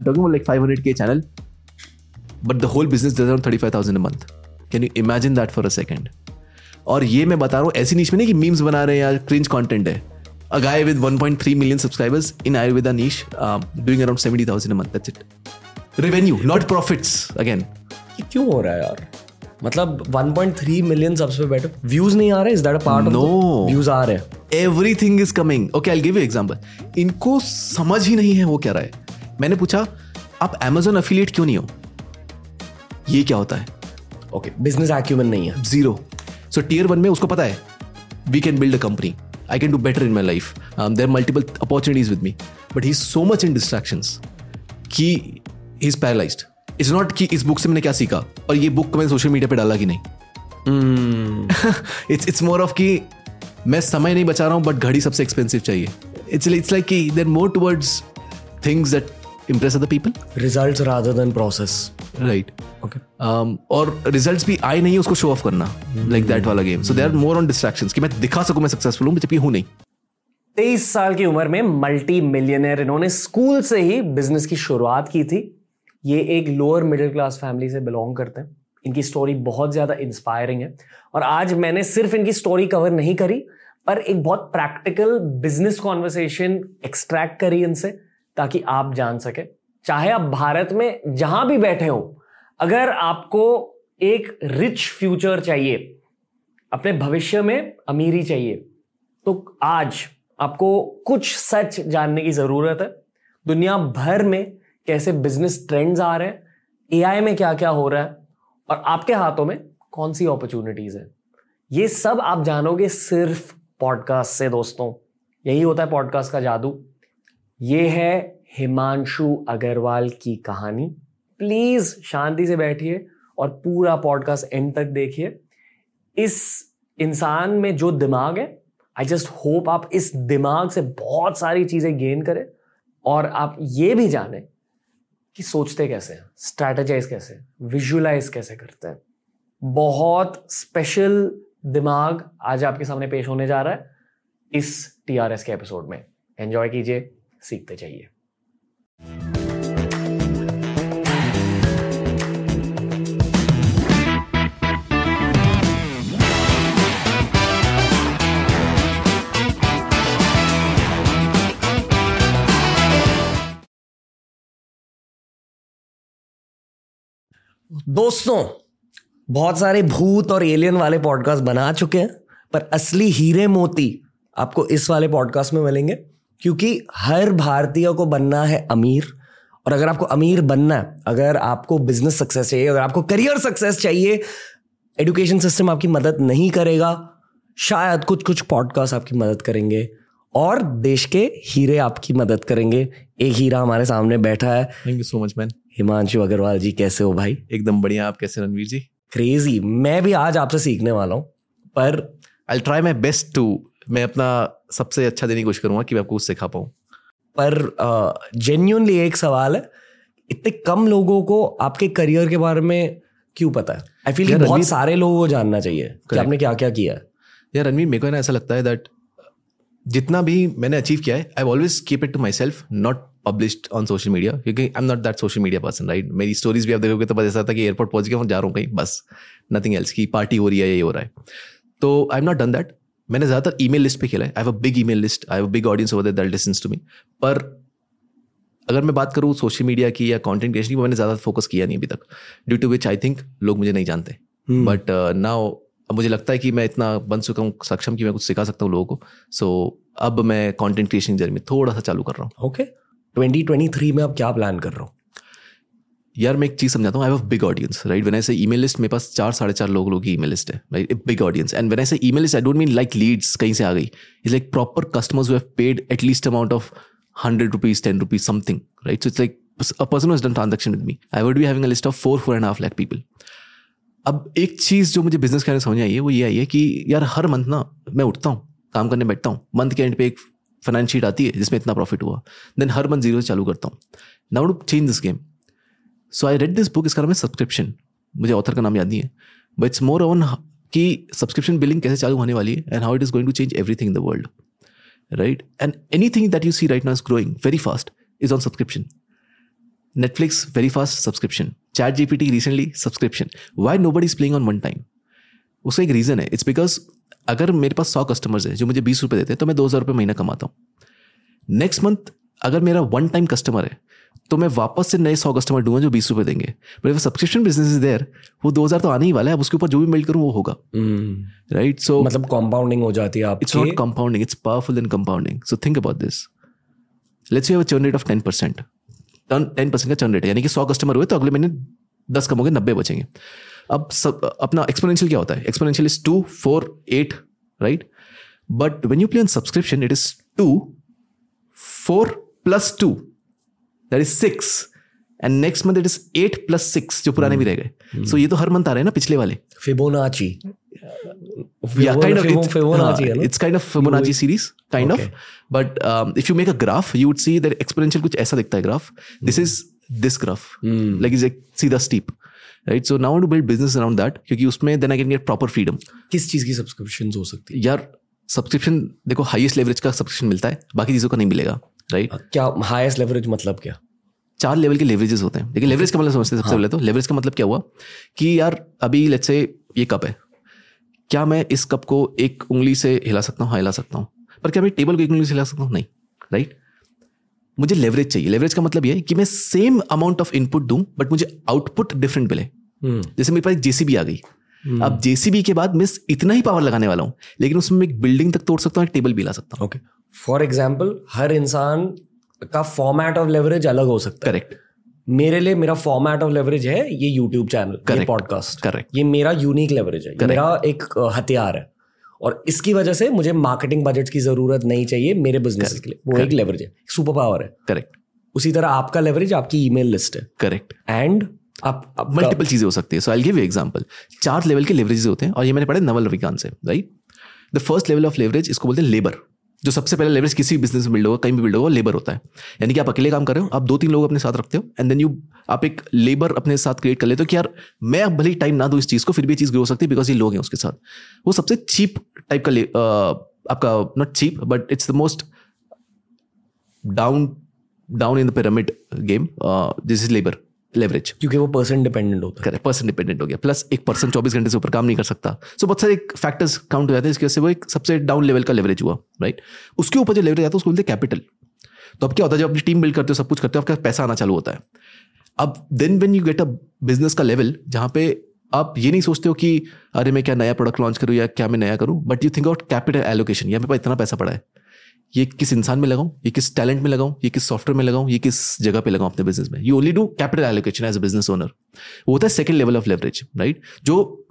talking about like 500k channel, but the whole business does around 35,000 a month. Can you imagine that for a second? और ये मैं बता रहा हूँ ऐसी नीच में नहीं कि मीम्स बना रहे हैं या क्रिंज कंटेंट है a guy with 1.3 million subscribers in Ayurveda niche um, doing around 70,000 a month. That's it. Revenue, not profits. Again. ये क्यों हो रहा है यार मतलब 1.3 मिलियन सबसे पे बैठे व्यूज़ नहीं आ रहे is that a part No. Views आ रहे everything is coming okay I give you example इनको समझ ही नहीं है वो क्या रहा है मैंने पूछा आप Amazon अफिलिएट क्यों नहीं हो? ये क्या होता है? ओके बिज़नेस एक्यूमेंट नहीं है। ज़ीरो सो टीयर वन में उसको पता है we can build a company I can do better in my life there multiple opportunities with me but he so much in distractions कि he is paralysed it's not कि इस book से मैंने क्या सीखा और ये बुक मैंने सोशल मीडिया पर डाला कि नहीं? इट्स इट्स मोर ऑफ़ कि मैं समय नहीं बचा रहा हूँ बट घड़ी सबसे एक्सपेंसिव चाहिए। इट्स इट्स लाइक कि there more towards things that impress other people? Results rather than process right. Okay um, और रिजल्ट्स भी आए नहीं उसको शो ऑफ़ करना लाइक दैट वाला game so they are more on distractions कि मैं दिखा सकूँ मैं सक्सेसफुल हूँ जबकि हूँ नहीं। तेईस साल की उम्र में मल्टी मिलियनर इन्होंने स्कूल से ही बिज़नेस की शुरुआत की थी। ये एक लोअर मिडिल क्लास फैमिली से बिलोंग करते हैं। इनकी स्टोरी बहुत ज़्यादा इंस्पायरिंग है। और आज मैंने सिर्फ़ इनकी स्टोरी कवर नहीं करी पर एक बहुत प्रैक्टिकल बिज़नेस कॉन्वर्सेशन एक्सट्रैक्ट करी इनसे। ताकि आप जान सके। चाहे आप भारत में जहाँ भी बैठे हो, अगर आपको एक रिच फ्यूचर चाहिए, अपने भविष्य में अमीरी चाहिए तो आज आपको कुछ सच जानने की ज़रूरत है। दुनिया भर में कैसे बिज़नेस ट्रेंड्स आ रहे हैं एआई में क्या क्या हो रहा है, और आपके हाथों में कौन सी अपॉर्चुनिटीज़ है। ये सब आप जानोगे सिर्फ़ पॉडकास्ट से, दोस्तों। यही होता है पॉडकास्ट का जादू। ये है हिमांशु अग्रवाल की कहानी। प्लीज़ शांति से बैठिए और पूरा पॉडकास्ट एंड तक देखिए। इस इंसान में जो दिमाग है आई जस्ट होप आप इस दिमाग से बहुत सारी चीज़ें गेन करें और आप ये भी जाने कि सोचते कैसे हैं स्ट्रैटेजाइज कैसे विजुअलाइज कैसे करते हैं। बहुत स्पेशल दिमाग आज आपके सामने पेश होने जा रहा है इस टीआरएस के एपिसोड में। एंजॉय कीजिए। सीखते जाइए। दोस्तों, बहुत सारे भूत और एलियन वाले पॉडकास्ट बना चुके हैं, पर असली हीरे मोती आपको इस वाले पॉडकास्ट में मिलेंगे। क्योंकि हर भारतीय को बनना है अमीर। और अगर आपको अमीर बनना है अगर आपको बिज़नेस सक्सेस चाहिए अगर आपको करियर सक्सेस चाहिए एजुकेशन सिस्टम आपकी मदद नहीं करेगा शायद कुछ कुछ पॉडकास्ट आपकी मदद करेंगे। और देश के हीरे आपकी मदद करेंगे। एक हीरा हमारे सामने बैठा है। Thank you so much man Himanshu Agarwal ji कैसे हो भाई? एकदम बढ़िया आप कैसे रणवीर जी? क्रेजी मैं भी आज आपसे सीखने वाला हूँ पर I try my best to मैं अपना सबसे अच्छा देने की कोशिश करूँगा कि मैं आपको कुछ सिखा पाऊँ। पर जेन्यूनली एक सवाल है इतने कम लोगों को आपके करियर के बारे में क्यों पता है? आई फील बहुत सारे लोगों को जानना चाहिए कि आपने क्या क्या किया है। यार रणवीर मेरे को ना ऐसा लगता है दैट जितना भी मैंने अचीव किया है I always keep it to myself not published on social media क्योंकि I am not that social media person right मेरी स्टोरीज भी आप देखोगे तो बस ऐसा था कि एयरपोर्ट पहुँच गया जा रहा हूँ कहीं बस नथिंग एल्स की पार्टी हो रही है ये हो रहा है। तो I am not done that मैंने ज़्यादातर ईमेल लिस्ट पे खेला है। I have a big email list I have a big audience over that listens to me पर अगर मैं बात करूँ सोशल मीडिया की या कंटेंट क्रिएशन की मैंने ज़्यादा फोकस किया नहीं अभी तक due to which I think लोग मुझे नहीं जानते। बट नाउ मुझे लगता है कि मैं इतना बन चुका हूँ सक्षम कि मैं कुछ सिखा सकता हूँ लोगों को। सो so, अब मैं कंटेंट क्रिएशन जर्नी में थोड़ा सा चालू कर रहा हूँ। ओके 2023 में अब क्या प्लान कर रहा हूँ? यार मैं एक चीज़ समझाता हूँ I have big audience right when I say email list मेरे पास चार, साढ़े चार लोग लोगों की ईमेल लिस्ट है right big audience and when I say email list I don't mean like leads कहीं से आ गई. Is like proper customers have paid at least amount of hundred rupees ten rupees something right so it's like a person done transaction with me I would be having a list of four four and half lakh people अब एक चीज़ जो मुझे business करने समझ आई है, वो ये आई है कि यार हर मंथ ना मैं उठता हूँ, काम करने बैठता हूँ मंथ के एंड पे एक फाइनेंस शीट आती है जिसमें इतना प्रॉफिट हुआ देन हर मंथ ज़ीरो से चालू करता हूँ. Now to change this game so I read this book इसका नाम है सब्सक्रिप्शन मुझे ऑथर का नाम याद नहीं है. बट इट्स मोर ऑन कि सब्सक्रिप्शन बिलिंग कैसे चालू होने वाली है and how it is going to change everything in the world right and anything that you see right now is growing very fast is on subscription Netflix, very fast subscription. T recently subscription why no nobody is playing on one time उसका एक reason है. It's because अगर मेरे पास सौ customers है जो मुझे बीस रुपये देते हैं तो मैं दो हज़ार रुपये महीना कमाता हूँ. नेक्स्ट मंथ अगर मेरा वन टाइम कस्टमर है तो मैं वापस से नए सौ कस्टमर दूँगा जो बीस रुपये देंगे। But if subscription business is there वो दो हज़ार तो आने ही वाला है अब उसके ऊपर जो भी बिल्ड करूँ वो होगा। राइट सो मतलब कॉम्पाउंडिंग हो जाती है it's not compounding it's powerful in compounding so think about this let's you have churn rate of ten percent ten percent का चर्न रेट है यानी कि सौ कस्टमर हुए तो अगले महीने दस कम हो गए नब्बे बचेंगे। अब सब अपना एक्सपोनेंशियल क्या होता है? Exponential is two four eight right but when you play on subscription it is two four plus two that is six and next month it is eight plus six जो पुराने भी hmm. रह गए। hmm. सो ये तो हर month आ रहे हैं ना पिछले वाले। फिबोनाची। कुछ ऐसा दिखता है graph this is this graph like is एक सी steep right so now to build business around that क्योंकि उसमें then I can get proper freedom किस चीज़ की सब्सक्रिप्शन हो सकती है? यार सब्सक्रिप्शन देखो हाईएस्ट लेवरेज का सब्सक्रिप्शन मिलता है बाकी चीज़ों का नहीं मिलेगा राइट क्या हाईएस्ट लेवरेज मतलब क्या? चार लेवल के लेवरेजेस होते हैं। देखिए लेवरेज का मतलब समझते हैं सबसे हाँ। पहले तो लेवरेज का मतलब क्या हुआ? कि यार अभी लेट्स से ये कप है। क्या मैं इस कप को एक उंगली से हिला सकता हूँ? हाँ हिला सकता हूँ। पर क्या मैं टेबल को एक उंगली से हिला सकता हूँ? नहीं राइट मुझे लेवरेज चाहिए। लेवरेज का मतलब ये है कि मैं सेम अमाउंट ऑफ़ इनपुट दूँ बट मुझे आउटपुट डिफरेंट मिले। हम्म। जैसे मेरे पास एक जेसीबी आ गई। अब जेसीबी के बाद मैं इतना ही पावर लगाने वाला हूँ लेकिन उसमें मैं एक बिल्डिंग तक तोड़ सकता हूँ एक टेबल भी ला सकता हूँ। ओके फॉर एग्ज़ाम्पल हर इंसान का फॉर्मेट ऑफ़ लेवरेज अलग हो सकता है। करेक्ट मेरे लिए मेरा फॉर्मेट ऑफ़ लेवरेज है ये यूट्यूब चैनल पॉडकास्ट करेक्ट ये मेरा यूनिक लेवरेज है। Correct. मेरा एक हथियार है। और इसकी वजह से मुझे मार्केटिंग बजट की ज़रूरत नहीं चाहिए मेरे बिज़नेस के लिए। वो Correct. एक लेवरेज है। सुपर पावर है। करेक्ट उसी तरह आपका लेवरेज आपकी ईमेल लिस्ट है। करेक्ट एंड आप मल्टीपल चीज़ें हो सकती है। सो आई गिव एग्ज़ाम्पल चार लेवल के लेवरेज होते हैं और ये मैंने पढ़ा नवल विज्ञान से right the first level of leverage इसको बोलते हैं लेबर जो सबसे पहले लेवरेज किसी भी बिज़नेस में बिल्ड होगा कहीं भी बिल्ड होगा लेबर होता है। यानी कि आप अकेले काम कर रहे हो आप दो तीन लोग अपने साथ रखते हो एंड देन यू आप एक लेबर अपने साथ क्रिएट कर लेते हो कि यार मैं अब भले टाइम ना दूँ इस चीज़ को फिर भी चीज़ ग्रो हो सकती है बिकॉज़ ये लोग हैं उसके साथ। वो सबसे चीप टाइप का आपका not cheap but it's the most down down in the pyramid game this is labour leverage क्योंकि वो पर्सन डिपेंडेंट होता है। पर्सन डिपेंडेंट हो गया। प्लस एक पर्सन चौबीस घंटे से ऊपर काम नहीं कर सकता। सो बहुत सारे फैक्टर्स काउंट हो जाते हैं इसकी वजह से वो एक सबसे डाउन लेवल का लेवरेज हुआ राइट उसके ऊपर जो लेवरेज आता है उसको बोलते हैं कैपिटल तो अब क्या होता है जब अपनी टीम बिल्ड करते हो सब कुछ करते हो आपका पैसा आना चालू होता है। अब then when you get a business का लेवल जहाँ पे आप ये नहीं सोचते हो कि अरे मैं क्या नया प्रोडक्ट लॉन्च करूँ या क्या मैं नया करूँ? But you think out capital allocation या मेरे पास इतना पैसा पड़ा है। ये किस इंसान में लगाऊँ? ये किस टैलेंट में लगाऊँ? ये किस सॉफ्टवेयर में लगाऊँ? ये किस जगह पे लगाऊँ अपने बिज़नेस में? You only do capital allocation as a business owner वो होता है second level of leverage right जो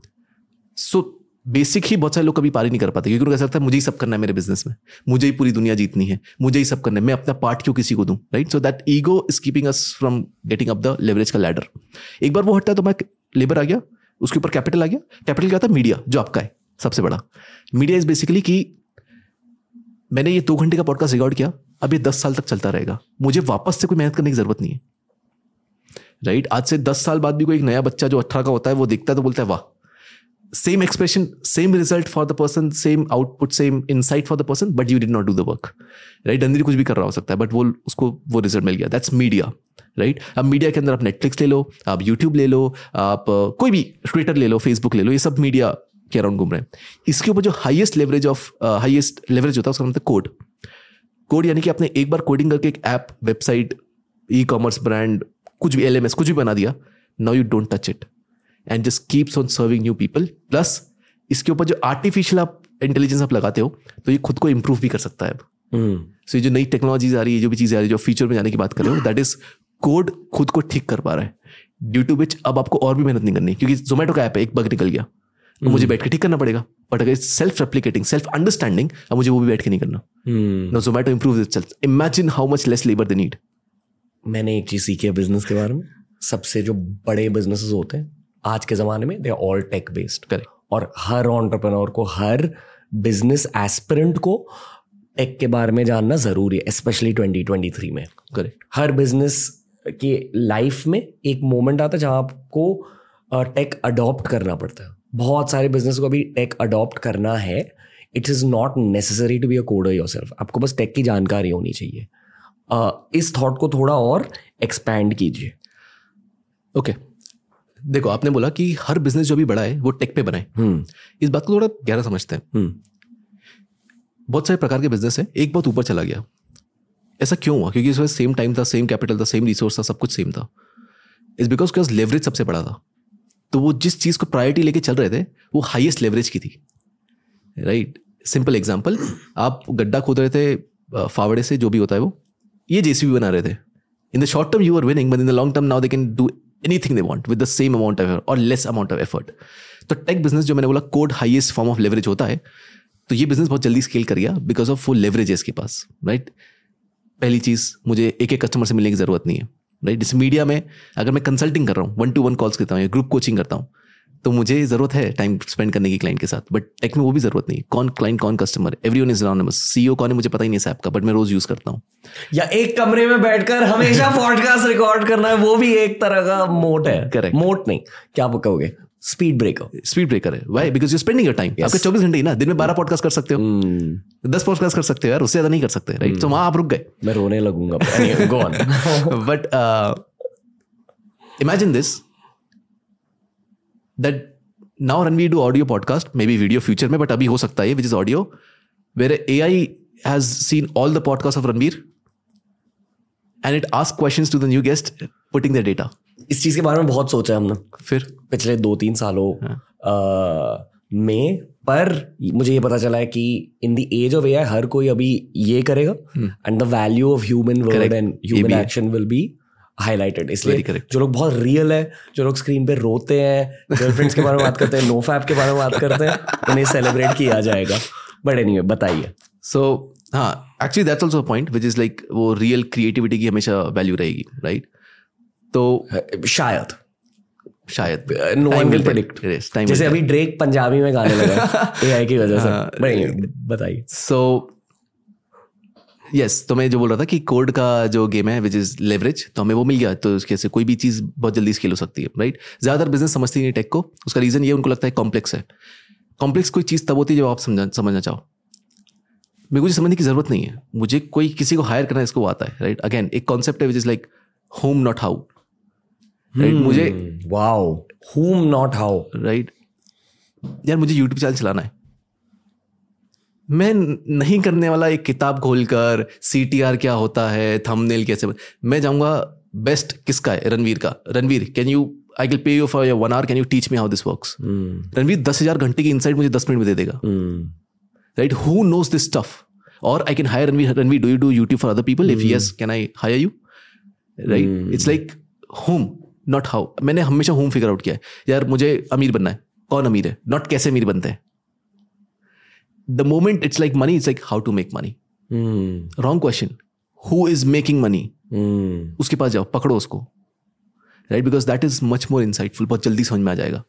सो बेसिक ही बहुत सारे लोग कभी पारी नहीं कर पाते, क्योंकि उनको ऐसा लगता है, मुझे ही सब करना है मेरे बिज़नेस में। मुझे ही पूरी दुनिया जीतनी है। मुझे ही सब करना है। मैं अपना पार्ट क्यों किसी को दूँ? Right so that ego is keeping us from getting up the leverage का लैडर एक बार वो हटता है तो मैं लेबर आ गया, उसके ऊपर कैपिटल आ गया। कैपिटल क्या है? मीडिया जो आपका है, सबसे बड़ा। मीडिया इज़ बेसिकली की मैंने ये दो घंटे का पॉडकास्ट रिकॉर्ड किया, अब ये दस साल तक चलता रहेगा। मुझे वापस से कोई मेहनत करने की ज़रूरत नहीं है। राइट आज से दस साल बाद भी कोई एक नया बच्चा जो अठारह का होता है, वो देखता है तो बोलता है, वाह same expression same result for the person same output same insight for the person but you did not do the work right अंदर कुछ भी कर रहा हो सकता है बट वो, उसको वो रिज़ल्ट मिल गया। दैट्स मीडिया राइट अब मीडिया के अंदर आप नेटफ्लिक्स ले लो, आप यूट्यूब ले लो, आप, कोई भी ट्विटर ले लो फेसबुक ले लो, ये सब मीडिया के अराउंड घूम रहे हैं। इसके ऊपर जो highest leverage of highest leverage होता है उसका मतलब कोड कोड यानी कि आपने एक बार कोडिंग करके एक app website e commerce brand कुछ भी एलएमएस कुछ भी बना दिया now you don't touch it and just keeps on serving new people plus इसके ऊपर जो आर्टिफिशियल आप इंटेलिजेंस आप लगाते हो तो ये खुद को इंप्रूव भी कर सकता है अब। सो so, ये जो नई टेक्नोलॉजीज़ आ रही है जो भी चीज़ें आ रही है जो फ्यूचर में जाने की बात कर रहे हो दैट इज़ कोड खुद को ठीक कर पा रहा है। ड्यू टू विच अब आपको और भी मेहनत नहीं करनी क्योंकि जोमेटो का ऐप है एक बग निकल गया। तो मुझे बैठ के ठीक करना पड़ेगा। बट अगर सेल्फ रेप्लीकेटिंग सेल्फ अंडरस्टैंडिंग अब मुझे वो भी बैठ के नहीं करना। No Zomato improve self imagine how much less labour they need मैंने एक चीज़ सीखी है बिज़नेस के बारे में। सबसे जो बड़े बिजनेसेस होते हैं आज के जमाने में they are all tech based correct और हर ऑन्टरप्रनोर को हर बिज़नेस एस्पिरेंट को टेक के बारे में जानना ज़रूरी है स्पेशली ट्वेंटी ट्वेंटी थ्री में। करेक्ट हर बिज़नेस की लाइफ में एक मोमेंट आता है जहाँ आपको टेक अडॉप्ट करना पड़ता है। बहुत सारे बिज़नेस को अभी टेक अडॉप्ट करना है। It is not necessary to be a coder yourself आपको बस टेक की जानकारी होनी चाहिए। uh, इस थॉट को थोड़ा और एक्सपैंड कीजिए। ओके देखो आपने बोला कि हर बिज़नेस जो भी बड़ा है वो टेक पे बनाए हम्म। इस बात को थोड़ा गहरा समझते हैं। हम्म। बहुत सारे प्रकार के बिज़नेस है। एक बहुत ऊपर चला गया। ऐसा क्यों हुआ? क्योंकि इसमें सेम टाइम था सेम कैपिटल था सेम रिसोर्स था सब कुछ सेम था। इज़ बिकॉज़ बिकॉज़ लेवरेज सबसे बड़ा था। तो वो जिस चीज़ को प्रायोरिटी लेके चल रहे थे, वो हाईएस्ट लेवरेज की थी। राइट सिंपल एग्ज़ाम्पल आप गड्ढा खोद रहे थे फावड़े से, जो भी होता है वो, ये जेसीबी बना रहे थे। In the short term you are winning but in the long term now they can do anything they want with the same amount of और लेस अमाउंट ऑफ़ एफर्ट तो टेक बिज़नेस जो मैंने बोला code highest form of leverage होता है तो ये business बहुत जल्दी स्केल कर गया बिकॉज़ ऑफ़ फुल लेवरेज है इसके पास राइट right? पहली चीज़, मुझे एक एक कस्टमर से मिलने की ज़रूरत नहीं है। राइट जैसे मीडिया में अगर मैं कंसल्टिंग कर रहा हूँ वन टू वन कॉल्स करता हूँ या ग्रुप कोचिंग करता हूँ तो मुझे ज़रूरत है टाइम स्पेंड करने की क्लाइंट के साथ। बट टेक में वो भी ज़रूरत नहीं कौन क्लाइंट कौन customer everyone is anonymous CEO कौन है मुझे पता ही नहीं है ऐप का बट मैं रोज यूज़ करता हूँ। या एक कमरे में बैठकर हमेशा पॉडकास्ट रिकॉर्ड करना है वो भी एक तरह का मोट है। करेक्ट मोट नहीं। क्या कहोगे? स्पीड ब्रेकर स्पीड ब्रेकर है। Why because you spending your time आपका चौबीस घंटे ना दिन में बारह पॉडकास्ट कर सकते हो। hmm. दस पॉडकास्ट कर सकते हो यार उससे ज़्यादा नहीं कर सकते राइट तो वहाँ आप रुक गए। मैं रोने लगूँगा but imagine this that now run we do audio podcast maybe video future में बट अभी हो सकता है which is audio where AI has seen all the podcast of Ranveer and it ask question to the new guest putting the data इस चीज़ के बारे में बहुत सोचा है हमने। फिर? पिछले दो तीन सालों अ, में पर मुझे ये पता चला है कि in the age of AI हर कोई अभी ये करेगा। And the value of human word and human action will be highlighted इसलिए जो लोग बहुत रियल है जो लोग स्क्रीन पे रोते हैं गर्लफ्रेंड्स के बारे में बात करते हैं नो फैप के बारे में बात करते हैं उन्हें सेलिब्रेट किया जाएगा। बट एनी बताइए। सो हाँ actually that's also point which is like वो रियल क्रिएटिविटी की हमेशा वैल्यू रहेगी राइट तो शायद। शायद no one will predict will जैसे अभी ड्रेक पंजाबी में गाने लगा एआई की वजह से। हाँ, बताइए। सो यस तो मैं जो बोल रहा था कि कोड का जो गेम है विच इज़ लेवरेज तो हमें वो मिल गया तो उसके से कोई भी चीज़ बहुत जल्दी स्केल हो सकती है राइट ज़्यादातर बिज़नेस समझती नहीं टेक को। उसका रीज़न ये उनको लगता है कॉम्प्लेक्स है। कॉम्प्लेक्स कोई चीज़ तब होती है जब आप समझा समझना चाहो। मेरे को समझने की ज़रूरत नहीं है। मुझे कोई किसी को हायर करना इसको आता है राइट अगेन एक कॉन्सेप्ट है which is like who not how right मुझे wow who not how right यार मुझे यूट्यूब चैनल चलाना है। मैं नहीं करने वाला एक किताब खोलकर सी टी आर क्या होता है थंबनेल कैसे मैं जाऊँगा बेस्ट किसका है? रणवीर का। Ranveer can you I will pay you for one hour can you teach me how this works Ranveer दस हज़ार घंटे की इनसाइट मुझे दस मिनट में दे देगा। Right who knows this stuff और I can hire Ranveer Ranveer do you do YouTube for other people if yes can I hire you right it's like who not how मैंने हमेशा whom figure out किया है। यार मुझे अमीर बनना है। कौन अमीर है? नॉट कैसे अमीर बनते हैं? The moment it's like money it's like how to make money wrong question who is making money उसके पास जाओ पकड़ो उसको। Right because that is much more insightful बहुत जल्दी समझ में आ जाएगा।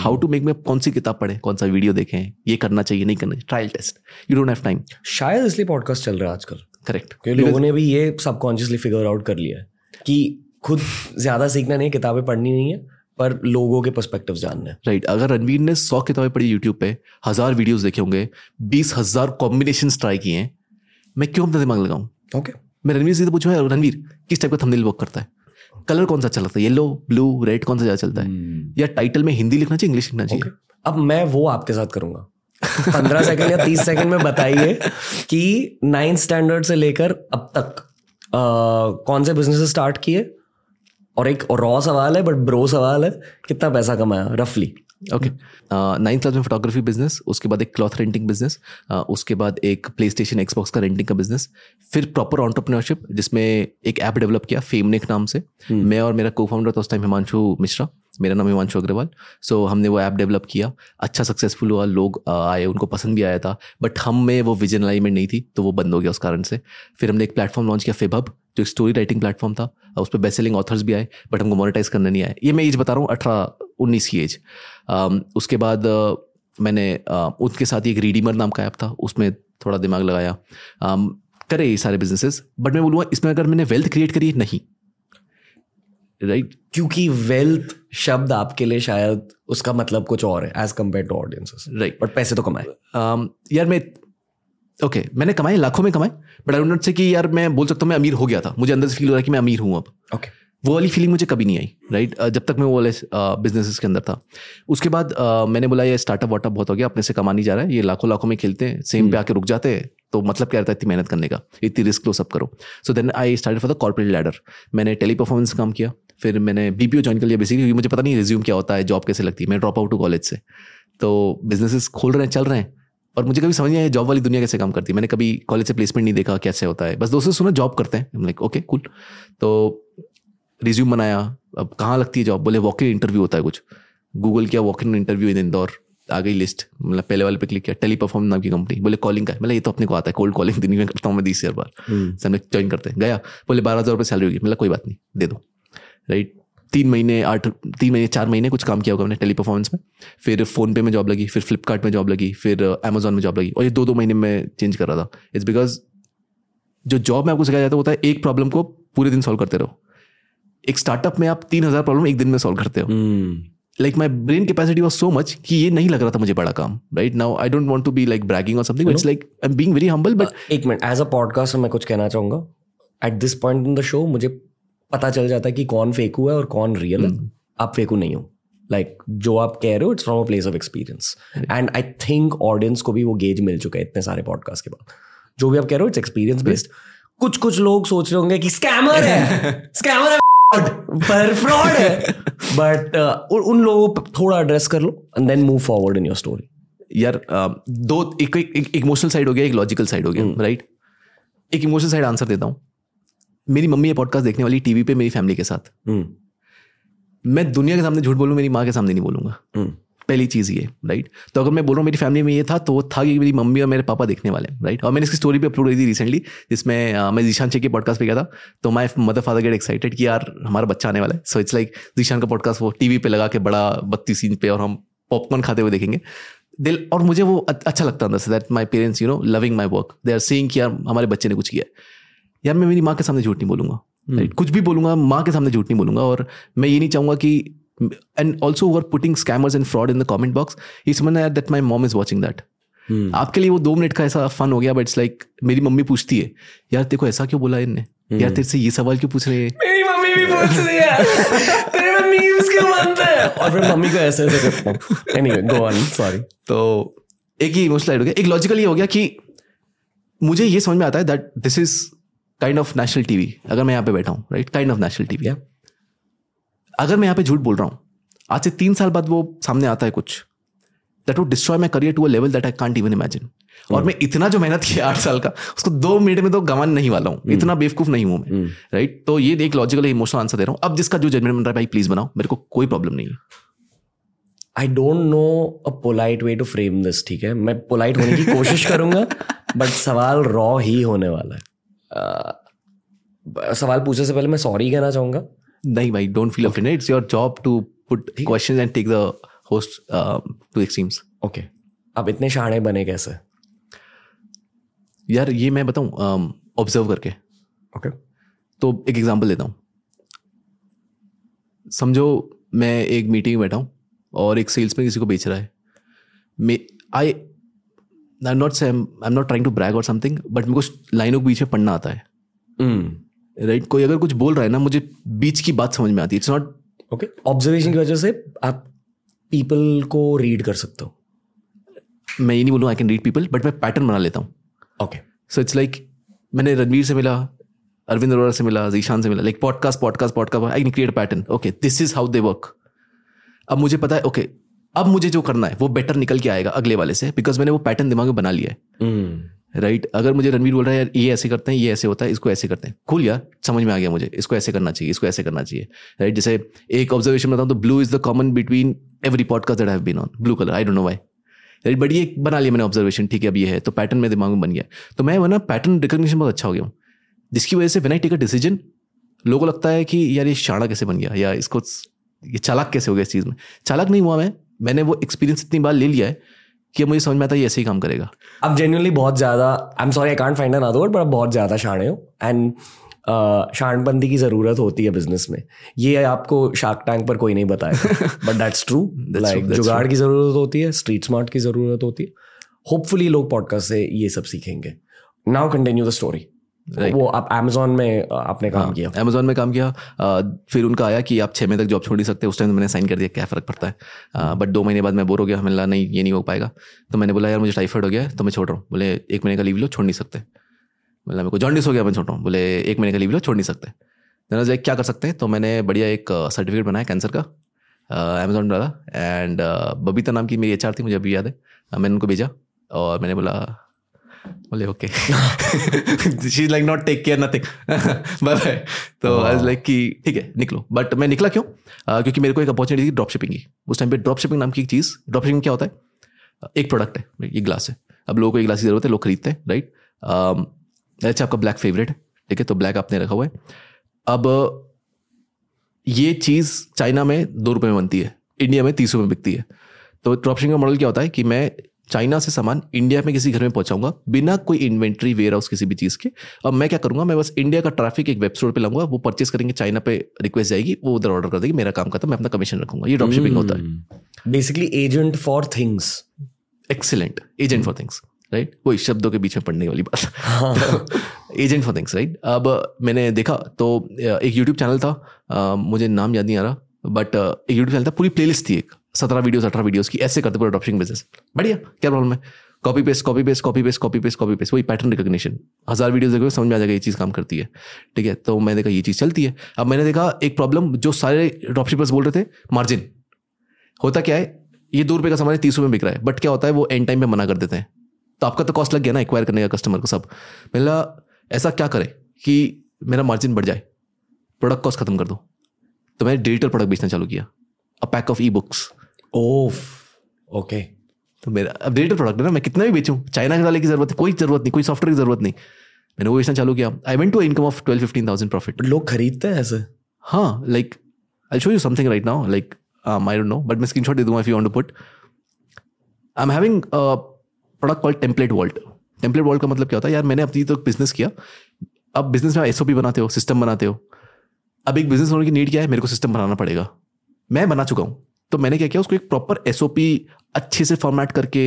हाउ टू मेक में कौन सी किताब पढ़े? कौन सा वीडियो देखें? ये करना चाहिए नहीं करना चाहिए? Trial test you don't have time शायद इसलिए पॉडकास्ट चल रहा है आजकल। करेक्ट क्योंकि लोगों ने भी ये सबकॉन्शियसली फिगर आउट कर लिया है कि खुद ज़्यादा सीखना नहीं किताबें पढ़नी नहीं है पर लोगों के पर्सपेक्टिव जानना है। राइट अगर रणवीर ने सौ किताबें पढ़ी यूट्यूब पे हज़ार वीडियोस देखे होंगे बीस हज़ार कॉम्बिनेशन ट्राई किए हैं मैं क्यों अपना दिमाग लगाऊँ? ओके मैं रणवीर से तो पूछूँ रणवीर किस टाइप का थंबनेल वर्क करता है? कलर कौन सा अच्छा लगता है? येलो ब्लू रेड कौन सा ज़्यादा चलता है? Hmm. या टाइटल में हिंदी लिखना चाहिए इंग्लिश लिखना चाहिए? Okay. अब मैं वो आपके साथ करूँगा। पंद्रह सेकंड या तीस सेकंड में बताइए कि नाइन्थ स्टैंडर्ड से लेकर अब तक अ, कौन से बिज़नेस स्टार्ट किए? और एक रॉ सवाल है बट ब्रो सवाल है कितना पैसा कमाया रफली ओके नाइन्थ क्लास में फोटोग्राफी बिज़नेस उसके बाद एक क्लॉथ रेंटिंग बिज़नेस उसके बाद एक प्ले स्टेशन एक्सबॉक्स का रेंटिंग का बिज़नेस फिर प्रॉपर ऑन्टरप्रनरशिप जिसमें एक ऐप डेवलप किया फेमनेक नाम से। मैं और मेरा को फाउंडर था उस टाइम हिमांशु मिश्रा। मेरा नाम हिमांशु अग्रवाल। सो हमने वो ऐप डेवलप किया। अच्छा सक्सेसफुल हुआ। लोग आए, उनको पसंद भी आया था। बट हम में वो विजन अलाइनमेंट नहीं थी तो वो बंद हो गया उस कारण से। फिर हमने एक प्लेटफॉर्म लॉन्च किया फेबहब जो एक स्टोरी राइटिंग प्लेटफॉर्म था। उस पर बेस्ट सेलिंग ऑथर्स भी आए बट हमको मोनिटाइज करना नहीं आया। ये मैं एज बता रहा हूँ, अठारह, उन्नीस की एज उसके बाद मैंने उनके साथ एक रीडीमर नाम का ऐप था, उसमें थोड़ा दिमाग लगाया। करे ये सारे बिजनेसेस बट मैं बोलूँगा, इसमें अगर मैंने वेल्थ क्रिएट करी, नहीं। राइट क्योंकि वेल्थ शब्द आपके लिए शायद उसका मतलब कुछ और है as compare to audiences right but पैसे तो कमाए। Um, यार मैं ओके okay, मैंने कमाए लाखों में कमाए बट आई नॉट से कि यार मैं बोल सकता हूँ मैं अमीर हो गया था। मुझे अंदर से फील हो रहा है कि मैं अमीर हूँ अब। Okay okay. वो वाली फीलिंग मुझे कभी नहीं आई राइट right? जब तक मैं वो वाले बिजनेसेस के अंदर था। उसके बाद अ, मैंने बोला ये स्टार्टअप वाटअप बहुत हो गया अपने से कमा नहीं जा रहा है ये लाखों लाखों में खेलते हैं सेम पे आके रुक जाते हैं तो मतलब क्या रहता है इतनी मेहनत करने का इतनी रिस्क लो सब करो। So then I start for the corporate ladder मैंने टेली परफॉर्मेंस काम किया। फिर मैंने बी पी ओ ज्वाइन कर लिया बेसिकली क्योंकि मुझे पता नहीं रिज्यूम क्या होता है जॉब कैसे लगती है। मैं ड्रॉप आउट हूँ कॉलेज से। तो बिजनेसेस खोल रहे हैं चल रहे हैं। और मुझे कभी समझ नहीं आया जॉब वाली दुनिया कैसे काम करती है। मैंने कभी कॉलेज से प्लेसमेंट नहीं देखा कैसे होता है। बस दोस्तों सुना जॉब करते हैं। लाइक ओके कूल तो रिज्यूम बनाया। अब कहाँ लगती है जॉब बोले वॉक इन इंटरव्यू होता है कुछ। गूगल किया walk in interview in Indore आ गई लिस्ट मतलब पहले वाले पे क्लिक किया। टेली परफॉर्म नाम की कंपनी बोले कॉलिंग का। मतलब ये तो अपने को आता है। कोल्ड कॉलिंग दिन में करता हूँ मैं बीस हज़ार बार। सब लोग ज्वाइन करते हैं। गया। बोले बारह हज़ार रुपये सैलरी होगी। मतलब कोई बात नहीं। दे दो। राइट तीन महीने आठ तीन महीने चार महीने कुछ काम किया होगा मैंने टेली परफॉर्मेंस में। फिर फ़ोन पे में जॉब लगी फिर फ्लिपकार्ट में जॉब लगी फिर अमेजोन में जॉब लगी और ये दो दो महीने में चेंज कर रहा था। इट्स बिकॉज़ जो जॉब में आपको सिखाया जाता है होता है एक प्रॉब्लम को पूरे दिन सॉल्व करते रहो। एक स्टार्टअप में आप तीन हज़ार प्रॉब्लम एक दिन में सॉल्व करते हो। Like my brain capacity was so much कि ये नहीं लग रहा था मुझे बड़ा काम। Right now I don't want to be like bragging और something it's like I am being very humble but एक मिनट एज अ पॉडकास्ट मैं कुछ कहना चाहूँगा। At this point in the show मुझे पता चल जाता है कि कौन फेकू है और कौन रियल है। आप फेकू नहीं हो। लाइक जो आप कह रहे हो it's from a place of experience and I think audience को भी वो गेज मिल चुका है इतने सारे पॉडकास्ट के बाद। जो भी आप कह रहे हो इट्स एक्सपीरियंस बेस्ड कुछ कुछ लोग सोच रहे होंगे कि स्कैमर है। स्कैमर है पर फ्रॉड है। बट उन लोगों पर थोड़ा एड्रेस कर लो and then move forward in your story यार अ, दो एक एक इमोशनल साइड हो गया एक लॉजिकल साइड हो गया राइट एक इमोशनल साइड आंसर देता हूँ। मेरी मम्मी ये पॉडकास्ट देखने वाली टीवी पे मेरी फैमिली के साथ। मैं दुनिया के सामने झूठ बोलूँ मेरी माँ के सामने नहीं बोलूँगा। पहली चीज़ ये राइट तो अगर मैं बोल रहा हूँ मेरी फैमिली में ये था तो वो था कि मेरी मम्मी और मेरे पापा देखने वाले राइट और मैंने इसकी स्टोरी भी अपलोड की थी रिसेंटली जिसमें मैं जीशान शेख के पॉडकास्ट पे गया था। तो my mother father get excited कि यार हमारा बच्चा आने वाला है। सो इट्स लाइक जीशान का पॉडकास्ट वो टीवी पे लगा के बड़ा बत्ती सीन पे और हम पॉपकॉर्न खाते हुए देखेंगे। दिल और मुझे वो अच्छा लगता अंदर से that my parents you know loving my work they are seeing कि यार हमारे बच्चे ने कुछ किया है। यार मैं मेरी माँ के सामने झूठ नहीं बोलूँगा। राइट कुछ भी बोलूँगा माँ के सामने झूठ नहीं बोलूँगा और मैं ये नहीं चाहूँगा कि and also over putting scammers and fraud in the comment box ये समझना यार that my mom is watching that आपके लिए वो दो मिनट का ऐसा फन हो गया बट इट्स लाइक मेरी मम्मी पूछती है यार को ऐसा क्यों बोला इनने? यार तेरे से ये सवाल क्यों पूछ रहे हैं? मेरी मम्मी भी पूछ रही है। तेरे में मीम्स क्यों बनते हैं? और फिर मम्मी को ऐसे ऐसे करता हूँ। एनीवे गो ऑन सॉरी तो एक ही इमोशनल हो गया। एक लॉजिकल ये हो गया कि मुझे ये समझ में आता है that this is kind of national TV अगर मैं यहाँ पे बैठा हूँ right kind of national TV अगर मैं यहाँ पे झूठ बोल रहा हूँ आज से तीन साल बाद वो सामने आता है कुछ that would destroy my career to a level that I can't even imagine और मैं इतना जो मेहनत किया आठ साल का उसको दो मिनट में तो गंवाने नहीं वाला हूँ इतना बेवकूफ़ नहीं हूँ मैं राइट तो ये एक लॉजिकल इमोशनल आंसर दे रहा हूँ। अब जिसका जो जजमेंट बन रहा है भाई प्लीज़ बनाओ मेरे को कोई प्रॉब्लम नहीं है। I don't know a polite way to frame this ठीक है? मैं पोलाइट होने की कोशिश करूँगा बट सवाल रॉ ही होने वाला है। सवाल पूछने से पहले मैं सॉरी कहना चाहूँगा। नहीं भाई don't feel offended it's your job to put question and take the host to extremes okay आप इतने शाणे बने कैसे? यार ये मैं बताऊँ ऑब्ज़र्व करके। Okay okay. तो एक एग्जांपल देता हूँ। समझो मैं एक मीटिंग में बैठा हूँ और एक सेल्समैन किसी को बेच रहा है। मे I I not say I am not trying to brag or something but मेरे को लाइनों के बीच में पढ़ना आता है। राइट कोई अगर कुछ बोल रहा है ना मुझे बीच की बात समझ में आती है। इट्स नॉट ओके ऑब्जर्वेशन की वजह से आप पीपल को रीड कर सकते हो। मैं ये नहीं बोलूँ I can read people but मैं पैटर्न बना लेता हूँ। ओके सो इट्स लाइक मैंने रणवीर से मिला अरविंद अरोड़ा से मिला जीशान से मिला like podcast podcast podcast I can create pattern okay this is how they work अब मुझे पता है ओके अब मुझे जो करना है वो बेटर निकल के आएगा अगले वाले से बिकॉज़ मैंने वो पैटर्न दिमाग में बना लिया है। Right right? अगर मुझे रणवीर बोल रहा है यार ये ऐसे करते हैं ये ऐसे होता है इसको ऐसे करते हैं। Cool यार समझ में आ गया मुझे इसको ऐसे करना चाहिए इसको ऐसे करना चाहिए। Right right? जैसे एक ऑब्जर्वेशन बताऊँ तो blue is the common between every podcast that have been on blue colour I don't know why right but ये बना लिया मैंने ऑब्जर्वेशन ठीक है अब ये है तो पैटर्न मेरे दिमाग में बन गया। तो मैं ना पैटर्न रिकग्निशन बहुत अच्छा हो गया हूँ। जिसकी वजह से when I take a decision लोगों को लगता है कि यार ये शाणा कैसे बन गया? या इसको ये चालाक कैसे हो गया इस चीज़ में? चालाक नहीं हुआ मैं मैंने वो एक्सपीरियंस इतनी बार ले लिया है कि मुझे समझ में आता है ये ऐसे ही काम करेगा। आप जेन्युइनली बहुत ज़्यादा I am sorry I can't find another word but आप बहुत ज़्यादा शाणे हो। एंड शानबंदी की ज़रूरत होती है बिज़नेस में। ये आपको शार्क टैंक पर कोई नहीं बताएगा। But that's true like jugaad की ज़रूरत होती है स्ट्रीट स्मार्ट की ज़रूरत होती है। होपफुली लोग पॉडकास्ट से ये सब सीखेंगे। Now continue the story Right. वो आप अमेजोन में आपने काम किया। अमेजोन में काम किया। आ, फिर उनका आया कि आप छः महीने तक जॉब छोड़ नहीं सकते उस टाइम मैंने साइन कर दिया क्या फ़र्क पड़ता है? बट दो महीने बाद मैं बोर हो गया बोला नहीं ये नहीं हो पाएगा। तो मैंने बोला यार मुझे टाइफाइड हो गया है तो मैं छोड़ रहा हूँ। बोले एक महीने का लीव लो छोड़ नहीं सकते। बोला मेरे को जॉन्डिस हो गया मैं छोड़ रहा हूँ। बोले एक महीने का लीव लो छोड़ नहीं सकते। मैंने क्या कर सकते हैं? तो मैंने बढ़िया एक सर्टिफिकेट बनाया कैंसर का अमेजोन डाला एंड बबीता नाम की मेरी एचआर थी मुझे अभी याद है। मैंने उनको भेजा और मैंने बोला बोले okay. She like not take care nothing bye bye तो आई लाइक कि ठीक है निकलो. बट मैं निकला क्यों? अ, क्योंकि मेरे को एक अपॉर्चुनिटी थी ड्रॉप शिपिंग की। उस टाइम पे ड्रॉप शिपिंग नाम की एक चीज़ ड्रॉप शिपिंग क्या होता है? एक प्रोडक्ट है ये ग्लास है। अब लोगों को एक ग्लास की ज़रूरत है लोग खरीदते हैं राइट अच्छा आपका ब्लैक फेवरेट है ठीक है? तो ब्लैक आपने रखा हुआ है। अब ये चीज़ चाइना में दो रुपये में बनती है इंडिया में तीस रुपये में बिकती है। तो ड्रॉपशिपिंग का मॉडल क्या होता है कि मैं चाइना से सामान इंडिया में किसी घर में पहुंचाऊँगा बिना कोई इन्वेंट्री वेयर हाउस किसी भी चीज़ के। अब मैं क्या करूँगा मैं बस इंडिया का ट्रैफ़िक एक वेब स्टोर पे लाऊँगा वो परचेस करेंगे चाइना पे रिक्वेस्ट जाएगी वो उधर ऑर्डर कर देगी मेरा काम करता मैं अपना कमीशन रखूँगा। ये ड्रॉप शिपिंग होता है। Basically agent for things excellent agent for things right वही शब्दों के बीच में पढ़ने वाली बात। एजेंट फॉर थिंग्स राइट अब मैंने देखा तो एक यूट्यूब चैनल था मुझे नाम याद नहीं आ रहा बट एक यूट्यूब चैनल था पूरी प्लेलिस्ट थी एक। सत्रह वीडियोस अठारह वीडियोस की ऐसे करते पूरा ड्रॉपिंग बिज़नेस बढ़िया, क्या प्रॉब्लम है? Copy paste copy paste copy paste copy paste copy paste वही पैटर्न रिकॉग्निशन हज़ार वीडियोस देखो समझ में आ जाएगा ये चीज़ काम करती है। ठीक है तो मैंने देखा ये चीज़ चलती है। अब मैंने देखा एक प्रॉब्लम जो सारे ड्रॉपशिपर्स बोल रहे थे मार्जिन होता क्या है, ये दो रुपये का सामान तीस रुपये में बिक रहा है। बट क्या होता है, वो एंड टाइम में मना कर देते हैं। तो आपका तो कॉस्ट लग गया ना एक्वायर करने का कस्टमर को सब। मेरा ऐसा क्या करे कि मेरा मार्जिन बढ़ जाए? प्रोडक्ट कॉस्ट खत्म कर दो। तो मैंने डिजिटल प्रोडक्ट बेचना चालू किया। A pack of e books of okay तो मेरा अब डिजिटल प्रोडक्ट है ना मैं कितना भी बेचूं चाइना के वाले की ज़रूरत है कोई ज़रूरत नहीं कोई सॉफ्टवेयर की ज़रूरत नहीं। मैंने वो बेचना चालू किया। I went to income of twelve fifteen thousand profit लोग खरीदते हैं ऐसे? हाँ like I show you something right now like I don't know but मैं स्क्रीन शॉट दे दूँगा if you want to put I am having product called template vault template vault का मतलब क्या होता है? यार मैंने अपनी तो बिज़नेस किया। अब बिज़नेस में एसओपी बनाते हो सिस्टम बनाते हो। अब एक बिज़नेस ओनर की नीड क्या है? मेरे को सिस्टम बनाना पड़ेगा। मैं बना चुका हूँ। तो मैंने क्या किया उसको एक प्रॉपर एस अच्छे से फॉर्मेट करके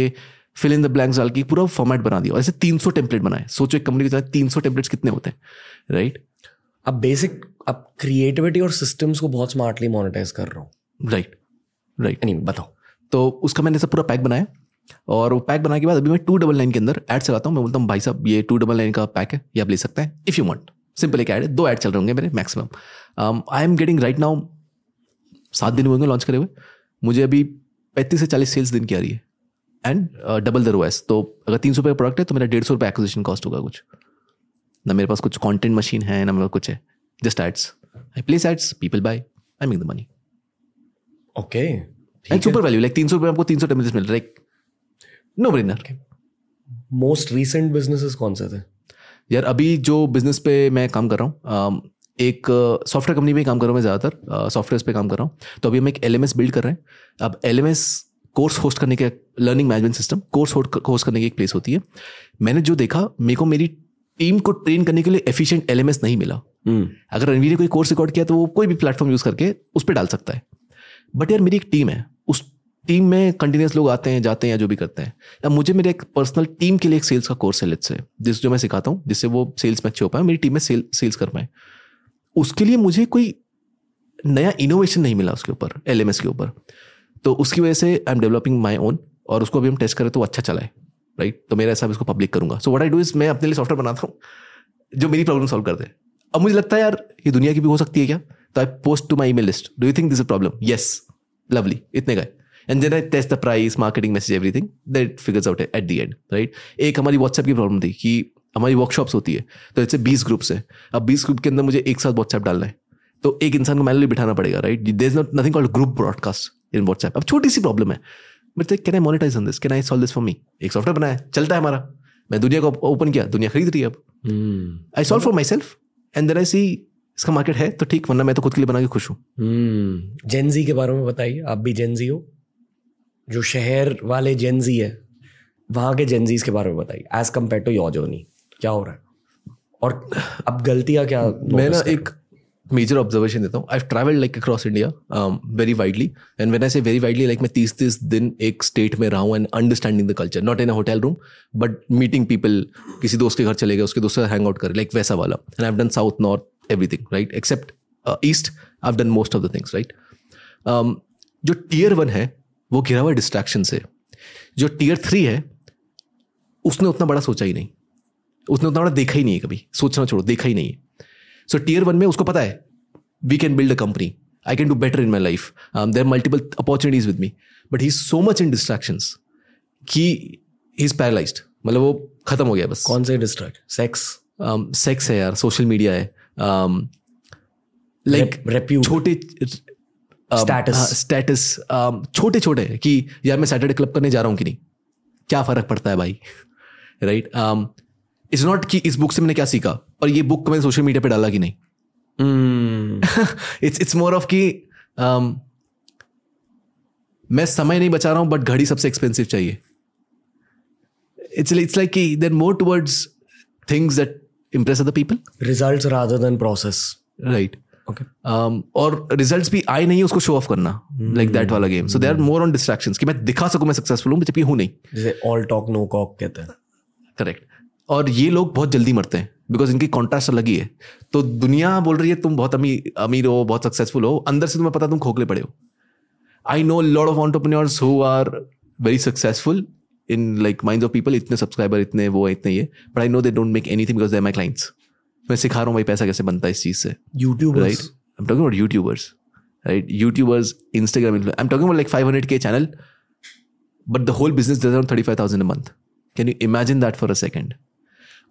फिल इन द ब्लैंक्स डाल के पूरा फॉर्मेट बना दिया और ऐसे तीन सौ टेम्पलेट बनाए। सोचो एक कंपनी के साथ तीन सौ टेम्पलेट्स कितने होते हैं राइट अब बेसिक अब क्रिएटिविटी और सिस्टम्स को बहुत स्मार्टली मोनेटाइज कर रहा हूँ। राइट राइट नहीं बताओ। तो उसका मैंने सब पूरा पैक बनाया और वो पैक बनाने के बाद अभी मैं टू डबल नाइन के अंदर ऐड चलाता हूँ। मैं बोलता हूँ भाई साहब ये टू डबल नाइन का पैक है ये आप ले सकते हैं इफ़ यू वांट सिंपल एक ऐड है दो ऐड चल रहे होंगे मेरे maximum I am getting right now सात दिन हुएँगे लॉन्च करे हुए। मुझे अभी पैंतीस से चालीस सेल्स दिन की आ रही है। एंड डबल द रोएस तो अगर तीन सौ रुपये प्रोडक्ट है तो मेरा डेढ़ सौ रुपये एक्विजिशन कॉस्ट होगा कुछ। ना मेरे पास कुछ कंटेंट मशीन है ना मेरे कुछ है। Just ads I place ads people buy I make the money okay and super value like तीन सौ रुपये आपको तीन सौ टेबलेट्स मिल रहा है। No brainer most recent businesses कौन से थे? यार अभी जो बिज़नेस पे मैं काम कर रहा हूँ एक सॉफ्टवेयर कंपनी में काम कर रहा हूँ मैं ज़्यादातर सॉफ्टवेयर पे काम कर रहा हूँ। तो अभी हम एक एलएमएस बिल्ड कर रहे हैं। अब एलएमएस कोर्स होस्ट करने के learning management system course host करने की एक प्लेस होती है। मैंने जो देखा मेरे को मेरी टीम को ट्रेन करने के लिए एफिशिएंट एल नहीं मिला। अगर रणवीर ने कोई कोर्स रिकॉर्ड किया तो वो कोई भी प्लेटफॉर्म यूज़ करके उस पर डाल सकता है। बट यार मेरी एक टीम है। उस टीम में कंटिन्यूस लोग आते हैं जाते हैं या जो भी करते हैं। अब मुझे मेरे एक पर्सनल टीम के लिए एक सेल्स का कोर्स है लेट्स से जिस जो मैं सिखाता हूँ जिससे वो सेल्स में अच्छे हो पाए मेरी टीम में सेल सेल्स कर पाए। उसके लिए मुझे कोई नया इनोवेशन नहीं मिला उसके ऊपर एलएमएस के ऊपर। तो उसकी वजह से I am developing my own और उसको अभी हम टेस्ट करें तो अच्छा चला है राइट तो मेरा हिसाब इसको पब्लिक करूँगा। So what I do is मैं अपने लिए सॉफ्टवेयर बनाता हूँ जो मेरी प्रॉब्लम सॉल्व कर दे अब मुझे लगता है यार, ये दुनिया की भी हो सकती है क्या? तो I post to my email list do you think this a problem yes lovely इतने गए and then I test the price marketing message everything that figures out at the end right एक हमारी व्हाट्सएप की problem थी कि हमारी workshops होती है। तो इससे बीस ग्रुप्स है अब बीस ग्रुप के अंदर मुझे एक साथ व्हाट्सएप डालना है। तो एक इंसान को मैनुअली बिठाना पड़ेगा right there is not nothing called group broadcast in WhatsApp अब छोटी सी प्रॉब्लम है। But can I monetize on this can I solve this for me एक सॉफ्टवेयर बनाया चलता है हमारा। मैं दुनिया को ओपन किया दुनिया खरीद रही है अब। I solve for myself and then I see इसका मार्केट है तो ठीक वरना मैं तो खुद के लिए बना के खुश हूँ। जेनजी के बारे में बताइए आप भी जेनजी हो? जो शहर वाले जेनजी है वहाँ के जेनजीज के बारे में बताइए as compare to your journey क्या हो रहा है? और अब गलतियाँ क्या मैं ना एक मेजर ऑब्जर्वेशन देता हूँ. I travel like across India very widely and when I say very widely like मैं तीस तीस दिन एक स्टेट में रहा हूँ and understanding the culture not in a hotel room but meeting people किसी दोस्त के घर चले गए उसके दोस्त से हैंग आउट करे लाइक वैसा वाला. And I done south north everything right except east I done most of the things right जो टीयर वन है वो घिरा हुआ डिस्ट्रैक्शन से. जो टीयर थ्री है उसने उतना बड़ा सोचा ही नहीं. उसने उतना बड़ा देखा ही नहीं है कभी। सोचना छोड़ो देखा ही नहीं है। सो टीयर वन में उसको पता है we can build a company I can do better in my life there multiple opportunities with me but he so much in distractions कि ही इज़ पैरालाइज्ड मतलब वो खत्म हो गया बस। कौन से डिस्ट्रैक्ट सेक्स सेक्स है यार सोशल मीडिया है। लाइक Rep- छोटे. स्टेटस छोटे छोटे कि यार मैं सैटरडे क्लब करने जा रहा हूँ कि नहीं? क्या फ़र्क पड़ता है भाई? राइट इट्स नॉट कि इस बुक से मैंने क्या सीखा? और ये बुक मैंने सोशल मीडिया पे डाला कि नहीं? इट्स इट्स मोर ऑफ़ कि um, मैं समय नहीं बचा रहा हूँ बट घड़ी सबसे एक्सपेंसिव चाहिए। इट्स इट्स लाइक कि there more towards things that impress other people results rather than process right um, और रिज़ल्ट भी आए नहीं उसको शो ऑफ़ करना। लाइक दैट वाला game so they are more on distractions कि मैं दिखा सकूँ मैं सक्सेसफुल हूँ जबकि हूँ नहीं। जैसे ऑल टॉक नो कॉक कहते हैं। करेक्ट और ये लोग बहुत जल्दी मरते हैं बिकॉज़ इनकी कॉन्ट्रास्ट अलग ही है तो दुनिया बोल रही है तुम बहुत अमीर अमीर हो बहुत सक्सेसफुल हो अंदर से तुम्हें पता तुम खोखले पड़े हो I know lord of entrepreneurs who are very successful in like mind of people इतने सब्सक्राइबर इतने वो इतने ये but I know they don't make anything because they my clients मैं सिखा रहा हूँ भाई पैसा कैसे बनता है इस चीज़ से YouTube right? I'm talking about YouTubers, right? YouTubers, Instagram. influ- I'm talking about like 500k channel, but the whole business does around 35,000 a month. Can you imagine that for a second?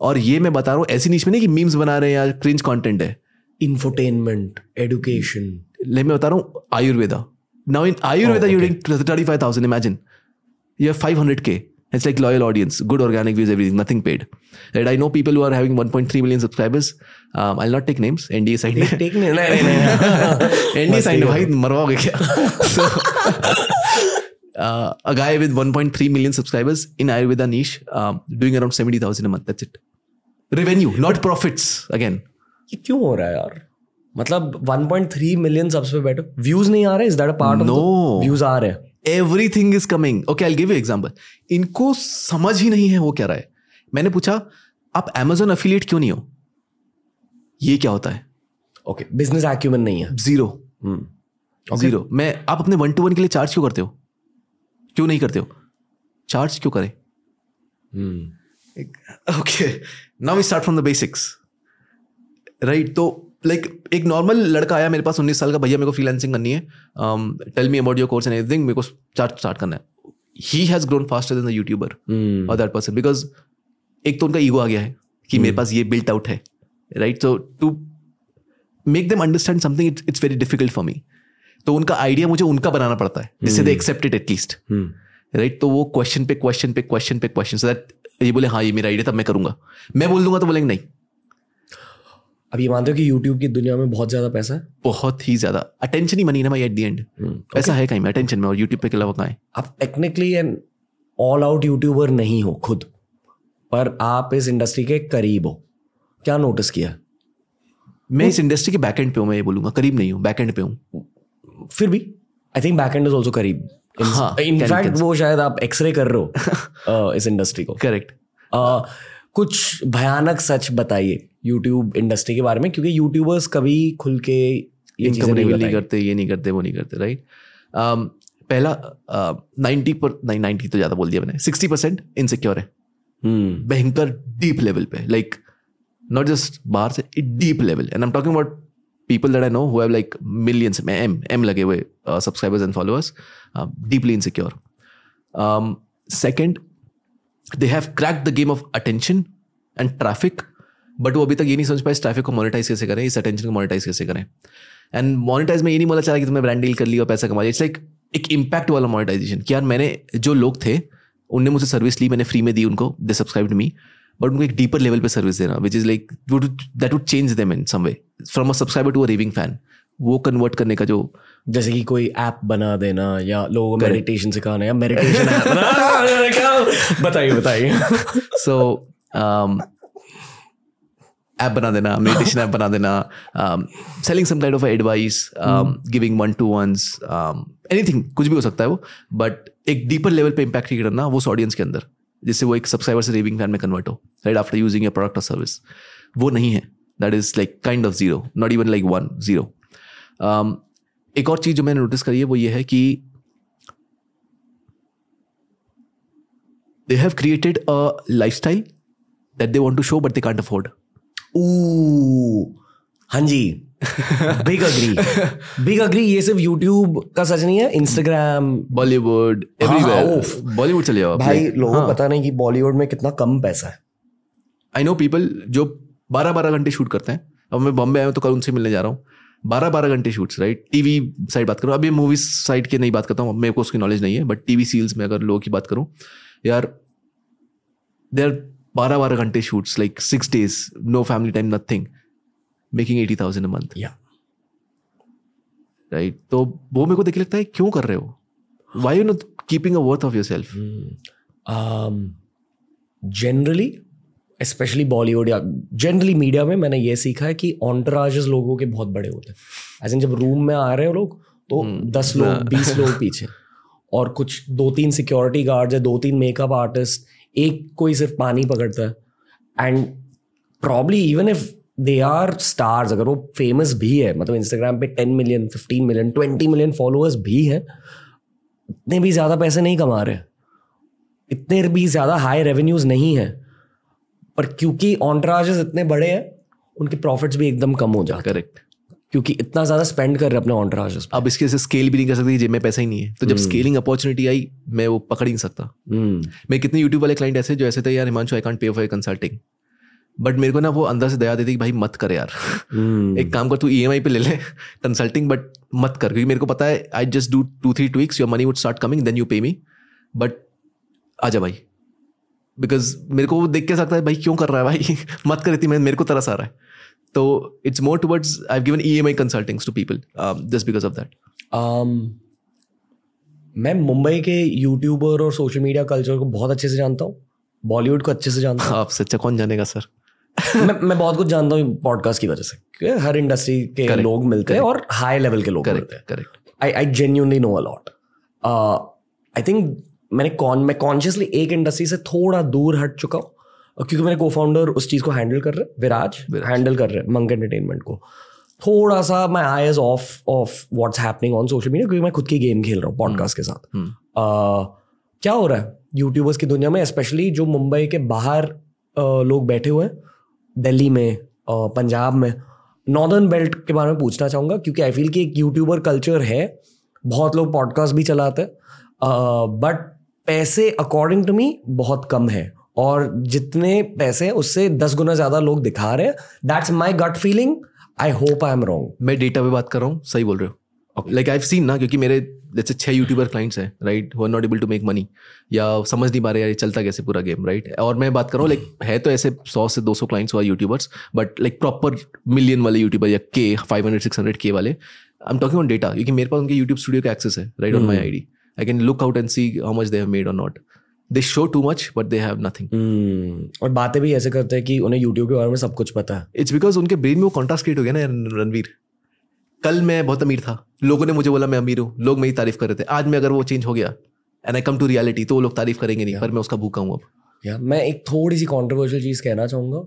और ये मैं बता रहा हूँ ऐसी नीच में नहीं कि मीम्स बना रहे हैं या क्रिंज कॉन्टेंट है। इन्फोटेनमेंट एडुकेशन ले मैं बता रहा हूँ Ayurveda now in Ayurveda you thirty five thousand imagine you five hundred के it's like loyal audience good organic views everything nothing paid and I know people who. Are having 1.3 million subscribers I not take names NDA side take नहीं side भाई मरवाओगे क्या? A guy with 1.3 million subscribers in Ayurveda niche doing around 70000 a month that's it revenue not profits again ये क्यों हो रहा है यार? मतलब 1.3 मिलियन सबसे पे बैठो। व्यूज़ नहीं आ रहे? Is that a part of No. Views आ रहे हैं। Everything is coming okay I give you example इनको समझ ही नहीं है वो क्या रहा है। मैंने पूछा आप Amazon अफिलिएट क्यों नहीं हो? ये क्या होता है? ओके बिज़नेस एक्यूमेंट नहीं है। ज़ीरो ज़ीरो मैं आप अपने वन टू वन के लिए चार्ज क्यों करते हो? क्यों नहीं करते हो? चार्ज क्यों करें? हम्म okay now we start from the basics right तो लाइक like, एक नॉर्मल लड़का आया मेरे पास उन्नीस साल का भैया मेरे को फ्रीलांसिंग करनी है। Tell me about your course and everything मेरे को चार्ट स्टार्ट करना है। He has grown faster than the YouTuber और दैट पर्सन बिकॉज़ एक तो उनका ईगो आ गया है कि मेरे पास ये बिल्ट आउट है। Right so to make them understand something it's very difficult for me तो उनका आइडिया मुझे उनका बनाना पड़ता है। जिससे they accept it at least right तो वो क्वेश्चन पे क्वेश्चन पे क्वेश्चन पे क्वेश्चन सो दैट ये बोले हाँ ये मेरा आइडिया तब मैं करूँगा। मैं बोल दूँगा तो बोलेंगे नहीं। अब ये मानते हो कि यूट्यूब की दुनिया में बहुत ज़्यादा पैसा है? बहुत ही ज़्यादा। अटेंशन ही मनी ना भाई एट दी एंड पैसा है कहीं में अटेंशन में और यूट्यूब पे के अलावा कहाँ है? आप technically an all out YouTuber नहीं हो खुद। पर आप इस इंडस्ट्री के करीब हो। क्या नोटिस किया? मैं इस इंडस्ट्री के बैक एंड पे हूँ मैं ये बोलूँगा करीब नहीं हूँ बैक एंड पे हूँ। फिर भी I think back end is also करीब। इनफैक्ट can- वो शायद आप एक्सरे कर रहे हो uh, इस इंडस्ट्री को। करेक्ट uh, कुछ भयानक सच बताइए यूट्यूब इंडस्ट्री के बारे में क्योंकि यूट्यूबर्स कभी खुल के ये चीज़ें नहीं नहीं करते ये नहीं करते वो नहीं करते राइट um, पहला नाइन्टी पर नहीं नाइन्टी तो ज़्यादा बोल दिया मैंने सिक्सटी परसेंट इनसिक्योर है। भयंकर डीप लेवल पे लाइक नॉट जस्ट बाहर से it deep level and I am talking about people that I know who have like millions में एम एम लगे हुए subscribers and followers deeply insecure second they have crack the game of attention and traffic but वो अभी तक ये नहीं समझ पाए इस ट्रैफ़िक को मोनिटाइज कैसे करें, इस अटेंशन को मोनिटाइज कैसे करें। एंड मोनिटाइज में ये नहीं बोला चला कि तुमने ब्रांड डील कर लिया और पैसा कमा लिया। इट्स लाइक एक इम्पैक्ट वाला मोनेटाइजेशन कि यार मैंने जो लोग थे, उनने मुझसे सर्विस ली, मैंने फ्री में दी उनको दे सब्सक्राइब मी बट उनको एक डीपर लेवल पे सर्विस देना which is like that would change them in some way from a subscriber to a raving fan वो कन्वर्ट करने का जो जैसे कि कोई ऐप बना देना या लोगों को मेडिटेशन सिखाना या मेडिटेशन ऐप बताइए बताइए। Um, ऐप बना देना मेडिटेशन ऐप बना देना selling some kind of advice giving one to ones anything कुछ भी हो सकता है वो बट एक डीपर लेवल पे इम्पैक्ट करना वो उस ऑडियंस के अंदर जिससे वो एक सब्सक्राइबर से रेविंग प्लान में कन्वर्ट हो right after using your product और सर्विस वो नहीं है। That is like kind of zero not even like one zero एक और चीज़ जो मैंने नोटिस करी है वो ये है कि they have created a lifestyle that they want to show but they can't afford. Ooh, हाँ जी. बिग अग्री बिग अग्री ये सिर्फ़ यूट्यूब का सच नहीं है इंस्टाग्राम बॉलीवुड हाँ, बॉलीवुड चले जाओ भाई लोगों को पता नहीं कि बॉलीवुड में कितना कम पैसा है। आई नो पीपल जो बारह बारह घंटे शूट करते हैं। अब मैं बॉम्बे आया हूँ तो कल उनसे मिलने जा रहा हूँ। बारह बारह घंटे शूट्स राइट टीवी साइड बात करूँ। अभी मूवीज़ साइड की नहीं बात करता हूँ मेरे को उसकी नॉलेज नहीं है बट टीवी सील्स में अगर लोगों की बात करूँ यार दे आर बारह बारह घंटे shoots like six days no family time nothing making eighty thousand a month या राइट तो वो मेरे को देख लगता है क्यों कर रहे हो? Why you not keeping a worth of yourself generally specially Bollywood या जनरली मीडिया में मैंने ये सीखा है कि ऑन्टराजेस लोगों के बहुत बड़े होते हैं। ऐसे जब रूम में आ रहे हो लोग तो दस लोग बीस लोग पीछे। और कुछ दो तीन सिक्योरिटी गार्ड्स या दो तीन मेकअप आर्टिस्ट एक कोई सिर्फ़ पानी पकड़ता है। And probably even if they are stars अगर वो फ़ेमस भी है मतलब इंस्टाग्राम पे ten million fifteen million twenty million followers भी है इतने भी ज़्यादा पैसे नहीं कमा रहे। इतने भी ज़्यादा हाई रेवेन्यूज नहीं है। पर क्योंकि ऑन्ट्राजेस इतने बड़े हैं उनके प्रॉफिट्स भी एकदम कम हो जाते हैं। करेक्ट क्योंकि इतना ज़्यादा स्पेंड कर रहे हैं अपने ऑन्ट्राजेस अब इसके से स्केल भी नहीं कर सकती जेब में पैसा ही नहीं है। तो जब स्केलिंग अपॉर्चुनिटी आई मैं वो पकड़ ही नहीं सकता। मैं कितने यूट्यूब वाले क्लाइंट ऐसे जो ऐसे थे यार Himanshu I can't pay for consulting but मेरे को ना वो अंदर से दया देती कि भाई मत कर यार। एक काम कर तू ई पे ले ले कंसल्टिंग बट मत कर। क्योंकि मेरे को पता है I just do two three two weeks your money would start coming then you pay me but आजा भाई। बिकॉज़ मेरे को वो देख के सकता है भाई क्यों कर रहा है भाई? मत कर इतनी मैं मेरे को तरस आ रहा है. तो it's more towards I given E M I consultings to people just because of that um, मैं मुंबई के यूट्यूबर और सोशल मीडिया कल्चर को बहुत अच्छे से जानता हूँ। बॉलीवुड को अच्छे से जानता हूँ। आपसे अच्छा कौन जानेगा सर मैं मैं बहुत कुछ जानता हूँ पॉडकास्ट की वजह से। हर इंडस्ट्री के Correct. लोग मिलते हैं और हाई लेवल के लोग मिलते करेक्ट हैं correct I I genuinely know a lot I think मैंने कौन मैं कॉन्शियसली एक इंडस्ट्री से थोड़ा दूर हट चुका हूँ क्योंकि मेरे को फाउंडर उस चीज़ को हैंडल कर रहे हैं विराज। हैंडल कर रहे हैं मंग एंटरटेनमेंट को थोड़ा सा मैं I edge of of what's happening on social media क्योंकि मैं खुद की गेम खेल रहा हूँ पॉडकास्ट के साथ हम्म। uh, क्या हो रहा है यूट्यूबर्स की दुनिया में स्पेशली जो मुंबई के बाहर uh, लोग बैठे हुए हैं दिल्ली में uh, पंजाब में नॉर्दर्न बेल्ट के बारे में पूछना चाहूँगा क्योंकि आई फील कि एक यूट्यूबर कल्चर है बहुत लोग पॉडकास्ट भी चलाते हैं बट पैसे अकॉर्डिंग टू मी बहुत कम है। और जितने पैसे हैं उससे दस गुना ज़्यादा लोग दिखा रहे हैं। That's my gut feeling I hope I am wrong मैं डेटा पे बात कर रहा हूँ सही बोल रहे हो। लाइक आई सीन ना क्योंकि मेरे जैसे छह यूट्यूबर क्लाइंट्स हैं right who are not able to make money या समझ नहीं पा रहे यार ये चलता कैसे पूरा गेम राइट और मैं बात कर रहा हूँ लाइक है तो ऐसे सौ से दो सौ क्लाइंट्स हुआ YouTubers but like proper million वाले यूट्यूबर या के फाइव हंड्रेड सिक्स हंड्रेड के वाले I am talking on data क्योंकि मेरे पास उनके यूट्यूब स्टूडियो का एक्सेस है right on my I D I can look out and see how much they have made और not they show too much but they have nothing और बातें भी ऐसे करते हैं कि उन्हें यूट्यूब के बारे में सब कुछ पता है। इट्स बिकॉज़ उनके ब्रेन में वो कॉन्ट्रास्ट क्रिएट हो गया ना रणवीर। कल मैं बहुत अमीर था। लोगों ने मुझे बोला मैं अमीर हूँ। लोग मेरी तारीफ़ कर रहे थे। आज मैं अगर वो चेंज हो गया and I come to reality तो वो लोग तारीफ़ करेंगे नहीं पर मैं उसका भूखा हूँ अब। या मैं एक थोड़ी सी कॉन्ट्रोवर्शियल चीज़ कहना चाहूँगा।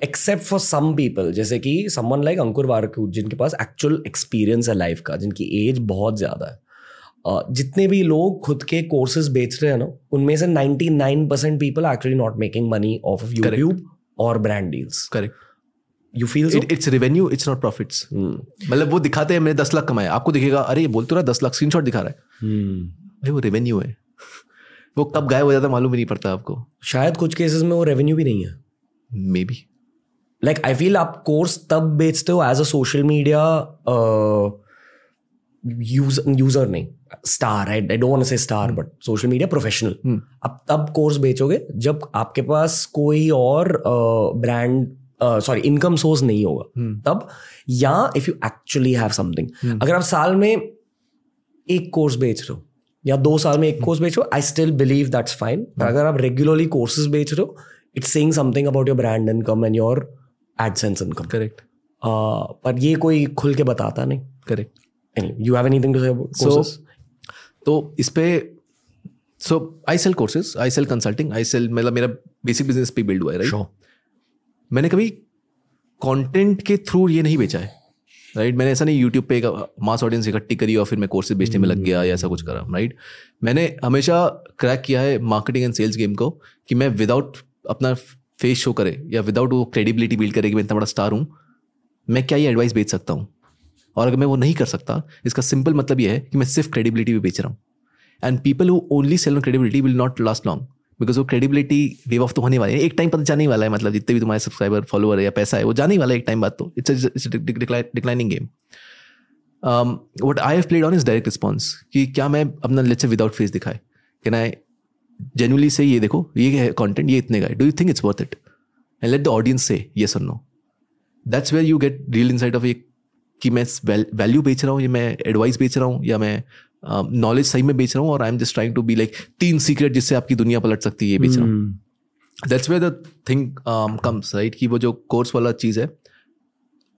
एक्सेप्ट फॉर सम पीपल जैसे कि समवन लाइक अंकुर वारकू जिनके पास एक्चुअल एक्सपीरियंस है लाइफ का जिनकी एज बहुत ज़्यादा है। जितने भी लोग खुद के कोर्सेज बेच रहे हैं ना उनमें से 99% percent people actually not making money of of YouTube और brand deals correct you feel it's revenue it's not profits मतलब वो दिखाते हैं मैंने दस लाख कमाया आपको दिखेगा अरे ये बोल तो रहा दस लाख स्क्रीनशॉट दिखा रहा है। भाई वो रेवेन्यू है। वो कब गायब हो जाता मालूम ही नहीं पड़ता आपको। शायद कुछ केसेस में वो रेवेन्यू भी नहीं है। Maybe like I feel आप कोर्स तब बेचते हो as a social media user नहीं। Star I I don't say star but social media professional आप तब कोर्स बेचोगे जब आपके पास कोई और ब्रांड सॉरी इनकम सोर्स नहीं होगा। Hmm. तब या if you actually have something अगर आप साल में एक कोर्स बेच रहे हो या दो साल में एक कोर्स बेच रहे हो I still believe that's fine पर अगर आप रेगुलरली कोर्सेज बेच रहे हो it's saying something about your brand income and your AdSense income correct पर ये कोई खुल के बताता नहीं। Correct you have anything to so तो इस पर so I sell courses I sell consulting I sell मतलब मेरा बेसिक बिज़नेस पे बिल्ड हुआ है राइट मैंने कभी कंटेंट के थ्रू ये नहीं बेचा है राइट मैंने ऐसा नहीं यूट्यूब पे मास ऑडियंस इकट्ठी करी और फिर मैं कोर्सेज बेचने में लग गया या ऐसा कुछ करा राइट मैंने हमेशा क्रैक किया है मार्केटिंग एंड सेल्स गेम को कि मैं विदाउट अपना फेस शो करे या विदाउट वो क्रेडिबिलिटी बिल्ड करे कि मैं इतना बड़ा स्टार हूँ मैं क्या ये एडवाइस बेच सकता हूँ? और अगर मैं वो नहीं कर सकता, इसका सिंपल मतलब ये है कि मैं सिर्फ़ क्रेडिबिलिटी भी बेच रहा हूँ। And people who only sell on credibility will not last long because वो क्रेडिबिलिटी वेव ऑफ़ तो होने वाले है। एक टाइम पर जाने ही वाला है मतलब जितने भी तुम्हारे सब्सक्राइबर फॉलोअर है या पैसा है, वो जाने वाला है एक टाइम बाद तो। It's declining game what I have played on is direct response कि क्या मैं अपना लेट्स विदाउट फेस दिखाए। कैन आई जेनुअली से ये देखो, ये है कॉन्टेंट ये इतने का है। Do you think it's worth it and let the audience से ये sir no that's where you get real inside of एक कि मैं वैल्यू बेच रहा हूँ या मैं एडवाइस बेच रहा हूँ या मैं नॉलेज uh, सही में बेच रहा हूँ और I am just trying to be like तीन सीक्रेट जिससे आपकी दुनिया पलट सकती है ये बेच रहा हूँ। That's way the thing comes right कि वो जो कोर्स वाला चीज़ है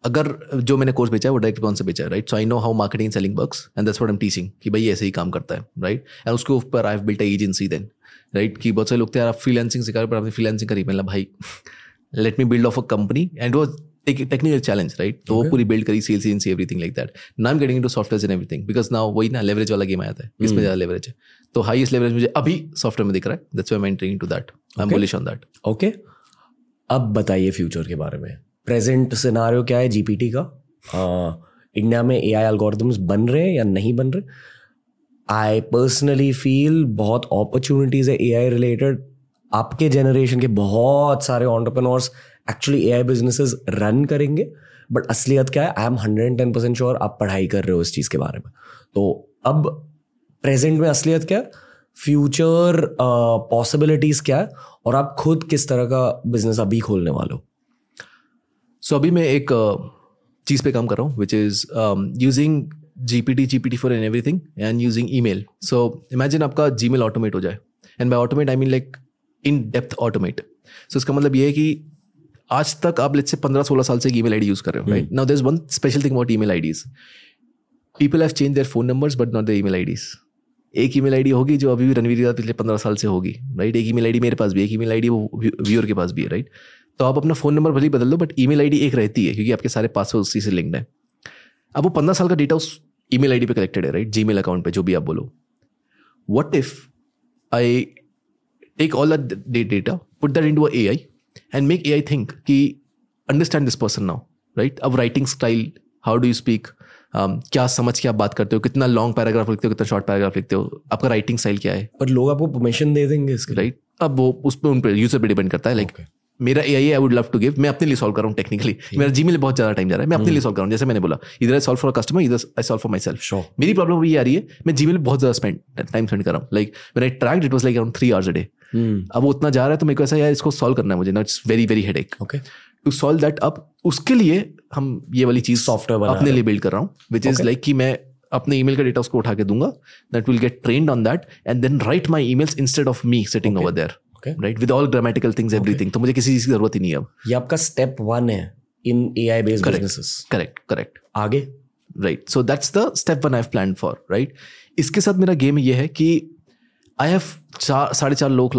अगर जो मैंने कोर्स बेचा है वो डायरेक्ट कौन से बेचा है right so I know how marketing selling works and that's what am teaching कि भाई ऐसे ही काम करता है राइट एंड उसके ऊपर I have built agency then right कि बहुत सारे लोग थे यार आप फ्रीलांसिंग सिखा रहे पर आपने फ्रीलांसिंग करी। मतलब भाई let me build of a company and वो एक टेक्निकल चैलेंज राइट तो वो पूरी बिल्ड करी sales agency everything like that now am getting into software and everything because now वही ना लेवरेज वाला गेम आया था इसमें ज़्यादा लेवरेज है। तो हाईएस्ट लेवरेज मुझे अभी सॉफ्टवेयर में दिख रहा है। That's why I am entering into that I am bullish on that okay अब बताइए फ्यूचर के बारे में। प्रेजेंट सिनारियो क्या है जीपीटी का? इंडिया में ए आई एल्गोरिदम्स बन रहे हैं या नहीं बन रहे? आई पर्सनली फील बहुत अपॉर्चुनिटीज़ है ए आई रिलेटेड आपके जनरेशन के बहुत सारे entrepreneurs actually A I businesses run करेंगे बट असलियत क्या है? I am hundred and ten percent sure आप पढ़ाई कर रहे हो इस चीज़ के बारे में। तो अब प्रेजेंट में असलियत क्या है? फ्यूचर पॉसिबिलिटीज़ क्या है? और आप खुद किस तरह का बिज़नेस अभी खोलने वाले हो? सो अभी मैं एक चीज़ पे काम कर रहा हूँ which is using G P T G P T for an everything and using email so imagine आपका जी मेल ऑटोमेट हो जाए। And by automate I mean like in depth automate so इसका मतलब ये है कि आज तक आप लेट्स से पंद्रह सोलह साल से ईमेल आईडी यूज़ कर रहे हो right now there is one special thing about email IDs people have change their phone numbers but not the email IDs एक ईमेल आईडी होगी जो अभी भी रणवीर पिछले पंद्रह साल से होगी राइट एक ईमेल आईडी मेरे पास भी एक ईमेल आईडी वो व्यूअर के पास भी है राइट तो आप अपना फ़ोन नंबर भले बदल दो बट ईमेल आईडी एक रहती है क्योंकि आपके सारे पासवर्ड उसी से लिंक्ड है। अब वो पंद्रह साल का डेटा उस ईमेल आईडी पे कलेक्टेड है राइट जीमेल अकाउंट पे जो भी आप बोलो। What if I take all that data put that into A I and make A I think कि understand this person now right अब writing style how do you speak क्या समझ के आप बात करते हो? कितना लॉन्ग पैराग्राफ लिखते हो? कितना शॉर्ट पैराग्राफ लिखते हो? आपका राइटिंग स्टाइल क्या है? पर लोग आपको परमिशन दे देंगे इसके राइट अब वो उस पर उन पर यूज़र पर डिपेंड करता है। लाइक मेरा A I I would love to give मैं अपने लिए सॉल्व कर रहा हूँ टेक्निकली मेरा जी में बहुत ज़्यादा टाइम जा रहा है। मैं अपने लिए सॉल्व कर रहा हूँ। जैसे मैंने बोला इधर आई सॉल्व फॉर कस्टमर इधर I solve for myself मेरी प्रॉब्लम ये आ रही है मैं जी बहुत ज़्यादा स्पेंड टाइम स्पेंड कर रहा हूँ। लाइक मेरा track it was like around three hours a day अब वो उतना जा रहा है तो मेरे को ऐसा यार इसको सॉल्व करना है मुझे ना it's very very hard okay to solve that अब उसके लिए हम ये वाली चीज़ Software अपने लिए बिल्ड कर रहा हूँ विच इज़ लाइक कि मैं अपने ईमेल का डेटा उसको उठा के दूँगा that will get trained on that and then write my emails instead of me sitting over there right with all grammatical things everything तो मुझे किसी चीज़ की ज़रूरत ही नहीं है अब। ये आपका स्टेप वन है in A I based correct correct आगे? Right so that's the step one I plan for right इसके साथ मेरा गेम ये है कि आई हैव चार साढ़े चार लोग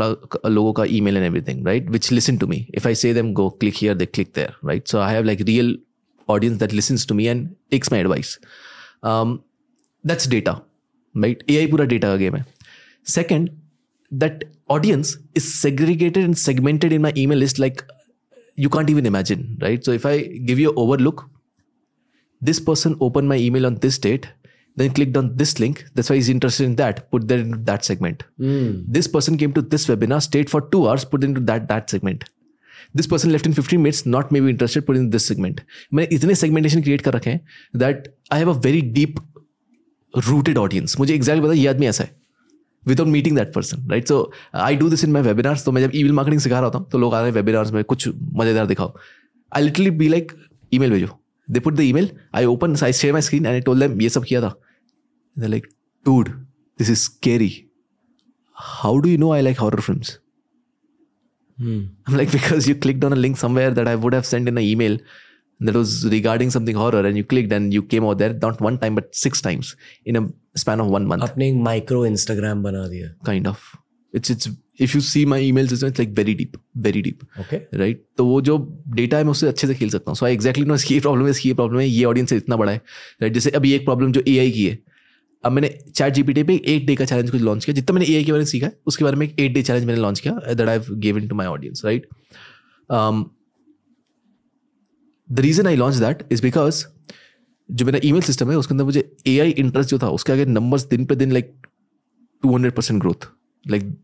लोगों का email and everything right which listen to me if I say them go click here they click there right so I have like real audience that listens to me and takes my advice that's data right A I पूरा data का game है second that audience is segregated and segmented in my email list like you can't even imagine right so if i give you an overlook this person opened my email on this date then clicked on this link that's why he's interested in that put that into that segment Mm. this person came to this webinar stayed for two hours put into that that segment this person left in 15 minutes not maybe interested put in this segment मैंने इतने segmentation create कर रखे हैं that I have a very deep rooted audience मुझे exactly पता ये आदमी ऐसा है without meeting that person right so I do this in my webinars तो मैं जब ईमेल मार्केटिंग सिखा रहा हूँ तो लोग आ रहे हैं वेबिनार्स में कुछ मज़ेदार दिखाओ I literally be like email भेजो they put the email I open I share my screen and I told them ये सब किया था like dude this is scary how do you know I like horror film I'm like, because you clicked on a link somewhere that I would have sent in an email that was regarding something horror and you clicked and you came out there not one time but six times in a span of one month आपने एक micro Instagram बना दिया kind of it's it's if you see my email system it's like very deep very deep okay right तो वो जो data है मैं उससे अच्छे से खेल सकता हूँ सो आई एक्जैक्टली नो इसकी ये प्रॉब्लम है इसकी ये प्रॉब्लम है ये ऑडियंस इतना बड़ा है राइट जैसे अभी एक प्रॉब्लम जो ए की है अब मैंने चैट जीपीटी पे एट डे का चैलेंज कुछ लॉन्च किया। जितना मैंने एआई के बारे में सीखा उसके बारे में एक एट डे चैलेंज मैंने लॉन्च किया that I given to my audience right the reason I launch that is because जो मेरा ईमेल सिस्टम है उसके अंदर मुझे ए आई इंटरेस्ट जो था उसके आगे नंबर्स दिन पे दिन like two hundred percent growth like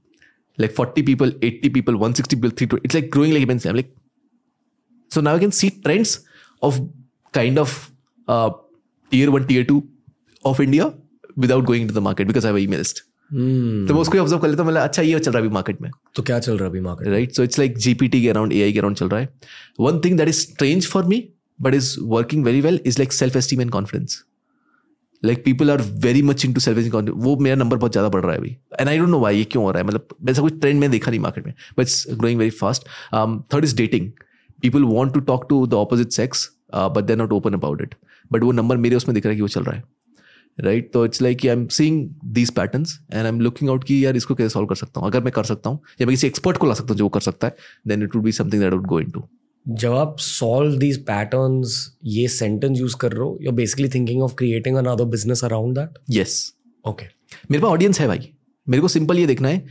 like 40 people 80 people 160 people 320 it's like growing like immensely i'm like so now i can see trends of kind of uh, tier 1 tier 2 of india without going to the market because I have email तो मैं उसको observe कर लेता हूँ मतलब अच्छा ये चल रहा है अभी मार्केट में. तो क्या चल रहा है अभी market right so it's like GPT के अराउंड एआई के अराउंड चल रहा है। One thing that is strange for me but is working very well is like self esteem and confidence like people are very much into self esteem वो मेरा number बहुत ज़्यादा बढ़ रहा है अभी। And I don't know why ये क्यों हो रहा है। मतलब ऐसा कुछ ट्रेंड में देखा नहीं मार्केट में but it's growing very fast third is dating people want to talk to the opposite sex but they not open about it but वो नंबर मेरे उसमें दिख रहा है कि वो चल रहा है। राइट तो it's like I am seeing these patterns and I am looking out कि यार इसको कैसे सॉल्व कर सकता हूँ? अगर मैं कर सकता हूँ या मैं किसी एक्सपर्ट को ला सकता हूँ जो वो कर सकता है then it would be something that would go into जब आप सॉल्व दीज पैटर्न्स ये सेंटेंस यूज़ कर रहे हो you basically thinking of creating another business around that yes okay मेरे पास ऑडियंस है भाई। मेरे को सिंपल ये देखना है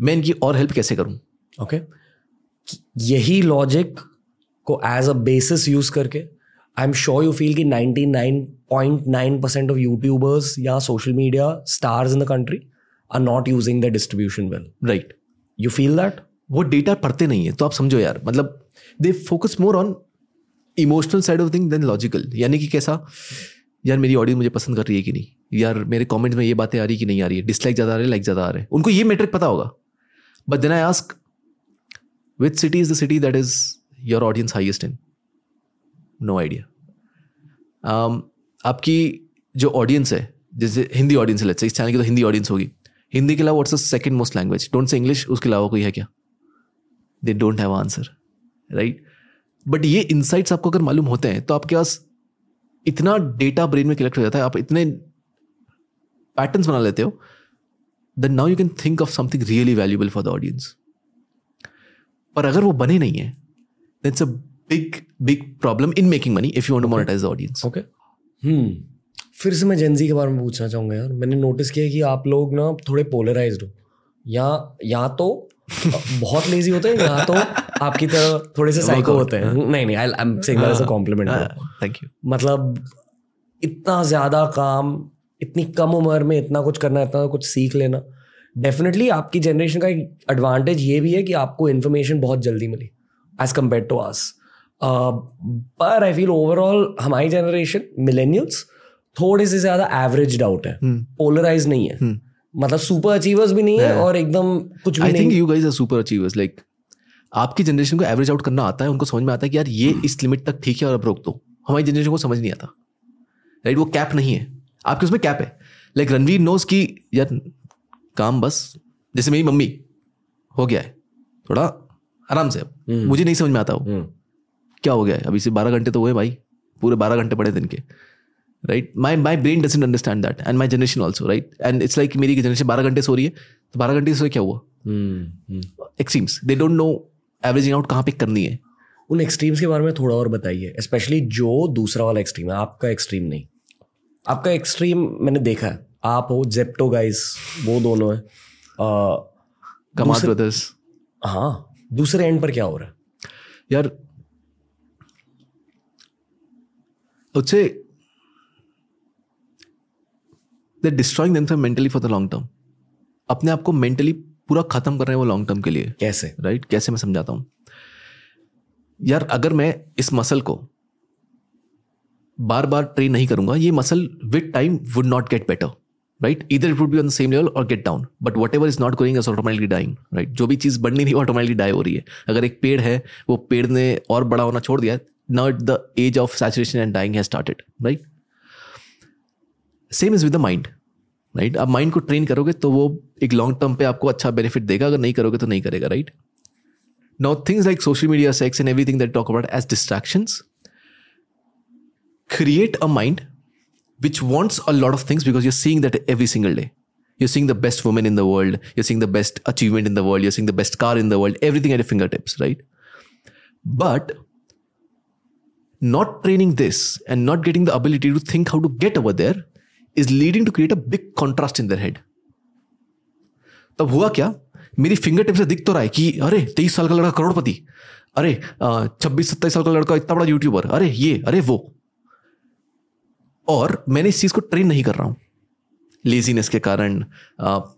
मैं इनकी और हेल्प कैसे करूँ? Okay okay. यही लॉजिक को एज अ बेसिस यूज़ करके I am sure you feel कि 99.9 परसेंट ऑफ़ यूट्यूबर्स या social media stars in the country are not using the distribution well right you feel that वो data पढ़ते नहीं है तो आप समझो यार मतलब they focus more on emotional side of thing then logical यानी कि कैसा? यार मेरी ऑडियंस मुझे पसंद कर रही है कि नहीं? यार मेरे कमेंट्स में ये बातें आ रही कि नहीं आ रही है? डिसलाइक ज़्यादा आ रहे हैं लाइक ज़्यादा आ रहे हैं? उनको ये मेट्रिक पता होगा। But then I ask which city is the city that is your audience highest in no idea आपकी जो ऑडियंस है, जैसे हिंदी ऑडियंस है इस चैनल की तो हिंदी ऑडियंस होगी। हिंदी के अलावा what's the second most language don't say English उसके अलावा कोई है क्या? They don't have answer right but ये इनसाइट्स आपको अगर मालूम होते हैं तो आपके पास इतना डेटा ब्रेन में कलेक्ट हो जाता है, आप इतने पैटर्न्स बना लेते हो then now you can think of something really valuable for the audience पर अगर वो बने नहीं है that's a big big problem in making money if you want to monetize the audience okay hmm फिर से मैं जेंजी के बारे में पूछना चाहूँगा यार। मैंने नोटिस किया कि आप लोग ना थोड़े पोलराइज्ड हो। या या तो बहुत लेजी होते हैं या तो आपकी तरह थोड़े से साइको होते हैं। नहीं नहीं I am saying that as a compliment thank you मतलब इतना ज़्यादा काम इतनी कम उम्र में इतना कुछ करना इतना कुछ सीख लेना डेफिनेटली आपकी जनरेशन का एक एडवांटेज ये भी है कि आपको इन्फॉर्मेशन बहुत जल्दी मिली एज कंपेयर टू आस पर आई फील ओवरऑल हमारी जनरेशन मिलेनियल्स थोड़े से ज़्यादा एवरेज आउट है। पोलराइज नहीं है। मतलब सुपर अचीवर्स भी नहीं है और एकदम कुछ भी आई थिंक नहीं। You guys are super achievers like आपकी जनरेशन को एवरेज आउट करना आता है उनको समझ में आता है कि यार ये इस लिमिट तक ठीक है और अब रोक दो। हमारी जनरेशन को समझ नहीं आता। राइट वो कैप नहीं है। आपके उसमें कैप है। लाइक रणवीर नोज़ की यार काम बस जैसे मेरी मम्मी हो गया है। थोड़ा आराम से अब। मुझे नहीं समझ में आता वो। क्या हो गया है? अभी से बारह घंटे तो हुए भाई। पूरे बारह घंटे पड़े दिन के। Right my my brain doesn't understand that and my generation also right and it's like मेरी जनरेशन बारह घंटे सो रही है। तो बारह घंटे से क्या हुआ। Extremes they don't know averaging out कहाँ पे करनी है। उन एक्सट्रीम्स के बारे में थोड़ा और बताइए। स्पेशली जो दूसरा वाला एक्सट्रीम है आपका एक्सट्रीम नहीं। आपका एक्सट्रीम मैंने देखा है। आप हो जेप्टो गाइस वो दोनों है। आ, कमाल ब्रदर्स हाँ दूसरे एंड पर क्या हो रहा है? यार उससे they destroying them mentally for the long term अपने आप को मेंटली पूरा खत्म कर रहे हैं वो लॉन्ग टर्म के लिए। कैसे? राइट कैसे मैं समझाता हूँ? यार अगर मैं इस मसल को बार बार ट्रेन नहीं करूँगा ये muscle with time would not get better right इधर it would be on the same level और get down but whatever is not going automatically dying right जो भी चीज़ नहीं रही ऑटोमेटिकली डाई हो रही है। अगर एक पेड़ है वो पेड़ ने और बड़ा होना छोड़ दिया not the age of saturation and dying has started right same is with the mind right आप माइंड को ट्रेन करोगे तो वो एक लॉन्ग टर्म पे आपको अच्छा बेनिफिट देगा अगर नहीं करोगे तो नहीं करेगा right now things like social media sex and everything that I talk about as distractions create a mind which wants a lot of things because you're seeing that every single day you're seeing the best woman in the world you're seeing the best achievement in the world you're seeing the best car in the world everything at your fingertips right but not training this and not getting the ability to think how to get over there is leading to create a big contrast in their head. तब हुआ क्या? मेरी finger tip से दिख तो रहा है कि, अरे, तेईस साल का लड़का करोड़पति, अरे छब्बीस, सत्ताईस साल का लड़का इतना बड़ा यूट्यूबर अरे, ये, अरे, वो। और मैंने इस चीज़ को ट्रेन नहीं कर रहा हूँ। लेजीनेस के कारण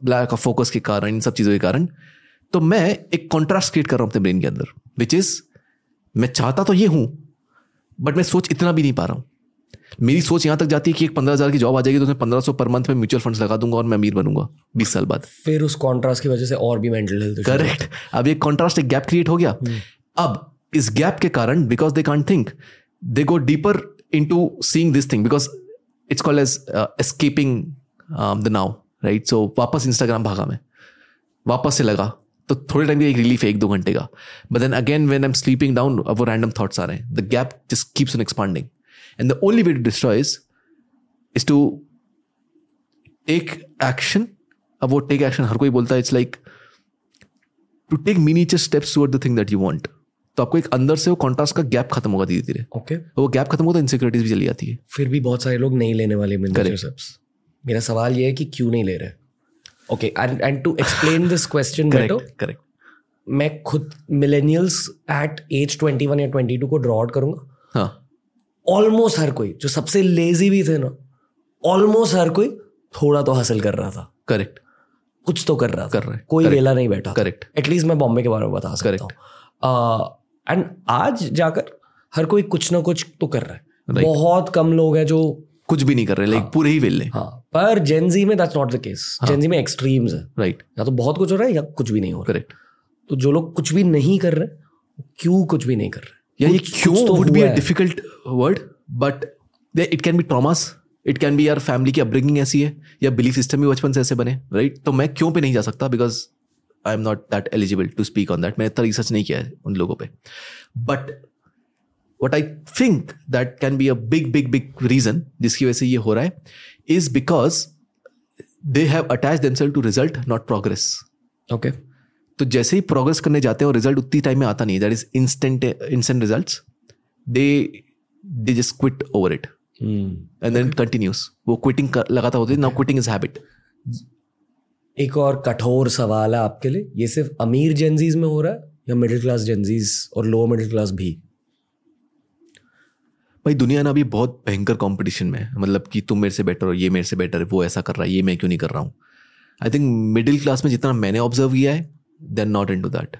ब्लैक ऑफ़ फोकस के कारण, इन सब चीज़ों के कारण। तो मैं एक कॉन्ट्रास्ट क्रिएट कर रहा हूँ अपने ब्रेन के अंदर विच इज़ मैं चाहता तो ये हूँ बट मैं सोच इतना भी नहीं पा रहा हूँ। मेरी सोच यहाँ तक जाती है कि एक पंद्रह हज़ार की जॉब आ जाएगी तो उसमें पंद्रह सौ पर मंथ में म्यूचुअल फंड्स लगा दूँगा और मैं अमीर बनूँगा बीस साल बाद। फिर उस कॉन्ट्रास्ट की वजह से और भी मेंटल हेल्थ करेक्ट अब एक कॉन्ट्रास्ट एक गैप क्रिएट हो गया। अब इस गैप के कारण because they can't think they go deeper into seeing this thing because it's called as escaping the now right so वापस इंस्टाग्राम भागा मैं। वापस से लगा। तो थोड़े टाइम एक रिलीफ है एक दो घंटे का। But then again when I am sleeping down अब वो रैंडम थॉट्स आ रहे हैं। The gap just keeps on expanding and the only way to destroy is is to take action अब वो टेक एक्शन हर कोई बोलता है it's like to take miniature steps toward the thing that you want तो आपको एक अंदर से वो कॉन्ट्रास्ट का गैप खत्म होगा धीरे धीरे। ओके तो वो गैप खत्म होगा तो इनसिक्योरिटीज भी चली जाती है। फिर भी बहुत सारे लोग नहीं लेने वाले स्टेप्स मेरा सवाल ये है कि क्यों नहीं ले रहे? Okay and and to explain this question correct correct मैं खुद millennials at age twenty one या ट्वेंटी टू को ड्रॉ आउट करूँगा। हाँ। ऑलमोस्ट हर कोई जो सबसे लेजी भी थे ना ऑलमोस्ट हर कोई थोड़ा तो हासिल कर रहा था। करेक्ट कुछ तो कर रहा कर रहा है कोई वेला नहीं बैठा। करेक्ट एटलीस्ट मैं बॉम्बे के बारे में बता सकता हूँ। एंड आज जाकर हर कोई कुछ ना कुछ तो कर रहा है. बहुत कम लोग हैं जो कुछ भी नहीं कर रहे लाइक पूरे ही वेले हाँ। पर जेनजी में that's not the case Gen Z में एक्सट्रीम्स है. राइट या तो बहुत कुछ हो रहा है या कुछ भी नहीं हो रहा करेक्ट तो जो लोग कुछ भी नहीं कर रहे क्यों कुछ भी नहीं कर रहे? या ये क्यों would be a difficult word but it can be traumas it can be यार फैमिली की अपब्रिंगिंग ऐसी है या बिलीफ सिस्टम भी बचपन से ऐसे बने राइट right? तो मैं क्यों पे नहीं जा सकता? Because I am not that eligible to speak on that मैंने इतना रिसर्च नहीं किया है उन लोगों पे. But what I think that can be a big big big reason जिसकी वजह से ये हो रहा है is because they have attach themselves to result not progress okay तो जैसे ही प्रोग्रेस करने जाते हैं और रिज़ल्ट उतनी टाइम में आता नहीं that is instant instant result they they just quit over it and then continues वो क्विटिंग लगाता होती है नाउ क्विटिंग इज़ हैबिट एक और कठोर सवाल है आपके लिए ये सिर्फ़ अमीर जेंजीज में हो रहा है या मिडिल क्लास जेंजीज और लोअर मिडिल क्लास भी? भाई दुनिया ना अभी बहुत भयंकर कंपटीशन में है। मतलब कि तुम मेरे से बेटर हो ये मेरे से बेटर है वो ऐसा कर रहा है ये मैं क्यों नहीं कर रहा हूँ? आई थिंक मिडिल क्लास में जितना मैंने ऑब्ज़र्व किया है they are not into that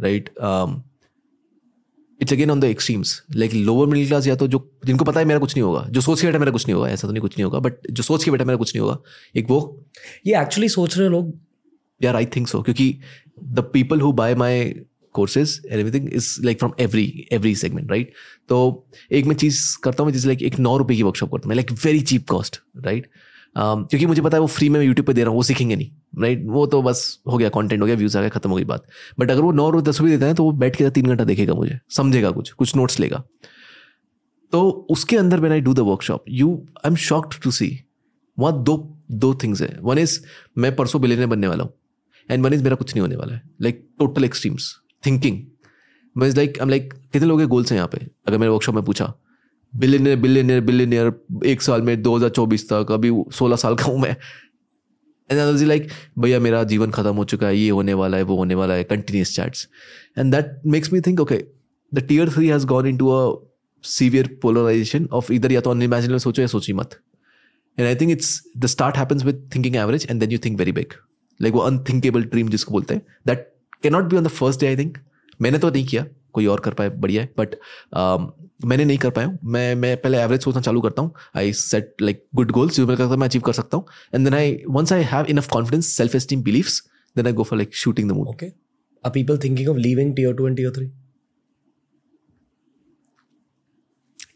right it's again on the extremes like lower middle class या तो जो जिनको पता है मेरा कुछ नहीं होगा जो सोच के बेटा मेरा कुछ नहीं होगा ऐसा तो नहीं कुछ नहीं होगा बट जो सोच के बेटा मेरा कुछ नहीं होगा एक वो ये एक्चुअली सोच रहे लोग। यार आई थिंक सो क्योंकि the people who buy my courses everything is like from every every segment right तो एक मैं चीज़ करता हूँ जैसे लाइक एक नौ रुपये की वर्कशॉप करता हूँ like very cheap cost right क्योंकि मुझे पता है वो फ्री में यूट्यूब पे दे रहा हूँ, वो सीखेंगे नहीं राइट वो तो बस हो गया कंटेंट हो गया व्यूज़ आ गया खत्म हो गई बात। बट अगर वो नौ रुपये दस रुपये देते हैं तो वो बैठ के तीन घंटा देखेगा मुझे, समझेगा कुछ कुछ नोट्स लेगा। तो उसके अंदर when I do the workshop you I am shocked to see वहाँ दो दो थिंग्स है। वन इज़ मैं परसों बिलेने बनने वाला हूँ एंड वन इज़ मेरा कुछ नहीं होने वाला है लाइक टोटल एक्सट्रीम्स थिंकिंग मैं लाइक आई लाइक कितने लोगों के गोल्स हैं यहाँ पे? अगर मेरे वर्कशॉप में पूछा बिलियनियर बिलियनियर बिलियनियर एक साल में 2024 तक, अभी 16 साल का हूँ मैं। एंड लाइक भैया, मेरा जीवन खत्म हो चुका है, ये होने वाला है, वो होने वाला है continuous chats and that makes me think okay the tier three has gone into a severe polarization of इधर या तो अनइमेजिनेबल सोचो या सोची मत। And I think it's the start happens with thinking average and then you think very big like वो unthinkable dream जिसको बोलते हैं that can not be on the first day I think मैंने तो नहीं किया कोई और कर पाए बढ़िया है बट मैंने नहीं कर पाया हूँ। मैं मैं पहले एवरेज सोचना चालू करता हूँ। I set like good goals जो मेरे करता मैं अचीव कर सकता हूँ। And then I once I have enough confidence self esteem believes then I go for like shooting the moon okay are people thinking of leaving tier two and tier three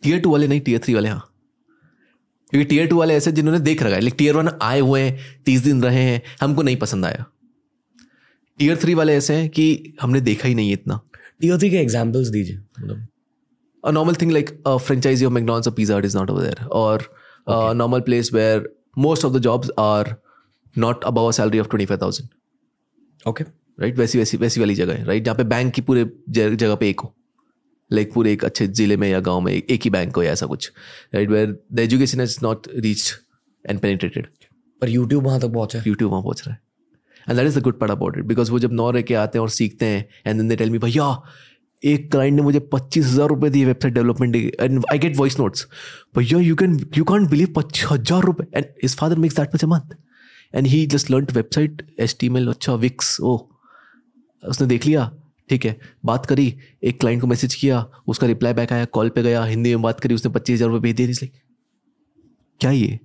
tier two वाले नहीं tier three वाले हाँ। क्योंकि tier two वाले ऐसे जिन्होंने देख रखा है। लाइक टीयर वन आए हुए हैं तीस दिन रहे हैं हमको नहीं पसंद आया। टीयर थ्री वाले ऐसे हैं कि हमने देखा ही नहीं इतना। टीयर थ्री के एग्जाम्पल्स दीजिए मतलब। Franchisee of McDonald's or Pizza Hut is not over there, or a normal place where most of the jobs are not above a salary of twenty five thousand. Okay right वैसी वैसी वैसी वाली जगह है right जहाँ पे bank की पूरे जगह पे एक हो। लाइक पूरे एक अच्छे ज़िले में या गाँव में एक, ही बैंक हो या ऐसा कुछ। Right where the education is not reach and penetrated पर यूट्यूब वहाँ तक पहुँचा है। यूट्यूब वहाँ पहुँच रहा है। And that is the good part about it because वो जब नौ रह के आते हैं और सीखते हैं and then they tell me भैया, एक क्लाइंट ने मुझे पच्चीस हज़ार रुपए दिए website development and I get voice notes भैया you can you can't believe पच्चीस हज़ार रुपये and is father makes that much a month and he just learn website HTML अच्छा विक्स ओ उसने देख लिया, ठीक है, बात करी, एक क्लाइंट को मैसेज किया, उसका रिप्लाई बैक आया कॉल पे गया, हिंदी में बात करी, उसने पच्चीस हज़ार रुपये भेज दिए लाइक क्या ये?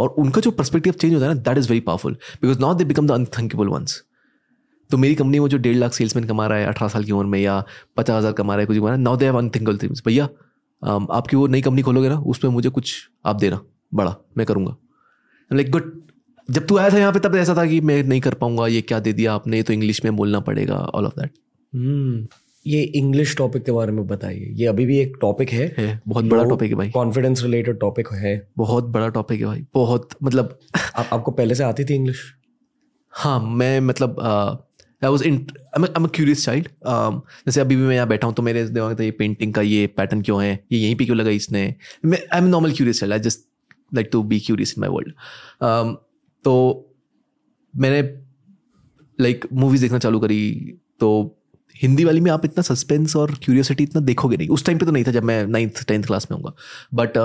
और उनका जो पर्सपेक्टिव चेंज होता है ना that is very powerful because not they become the unthinkable once तो मेरी कंपनी में जो डेढ़ लाख सेल्समैन कमा रहा है अठारह साल की उम्र में या पचास हज़ार कमा रहा है कुछ कमा रहा है now they have unthinkable things भैया um, आपकी वो नई कंपनी खोलोगे ना उसमें मुझे कुछ आप देना बड़ा मैं करूँगा। लाइक गुड जब तू आया था यहाँ पे तब ऐसा था कि मैं नहीं कर पाऊँगा ये क्या दे दिया आपने ये तो इंग्लिश में बोलना पड़ेगा ऑल ऑफ़ दैट ये इंग्लिश टॉपिक के बारे में बताइए। ये अभी भी एक टॉपिक है। है बहुत बड़ा टॉपिक है भाई। कॉन्फिडेंस रिलेटेड टॉपिक है। बहुत बड़ा टॉपिक है भाई बहुत मतलब आप, आपको पहले से आती थी इंग्लिश हाँ मैं मतलब I was in I curious child जैसे अभी भी मैं यहाँ बैठा हूँ तो मेरे दिमाग में ये पेंटिंग का ये पैटर्न क्यों है? ये यहीं पे क्यों लगा इसने? मैं I am normal curious child I just like to be curious in my world तो मैंने लाइक like, मूवीज़ देखना चालू करी तो हिंदी वाली में आप इतना सस्पेंस और क्यूरियोसिटी इतना देखोगे नहीं। उस टाइम पे तो नहीं था जब मैं नाइन्थ टेंथ क्लास में होगा। बट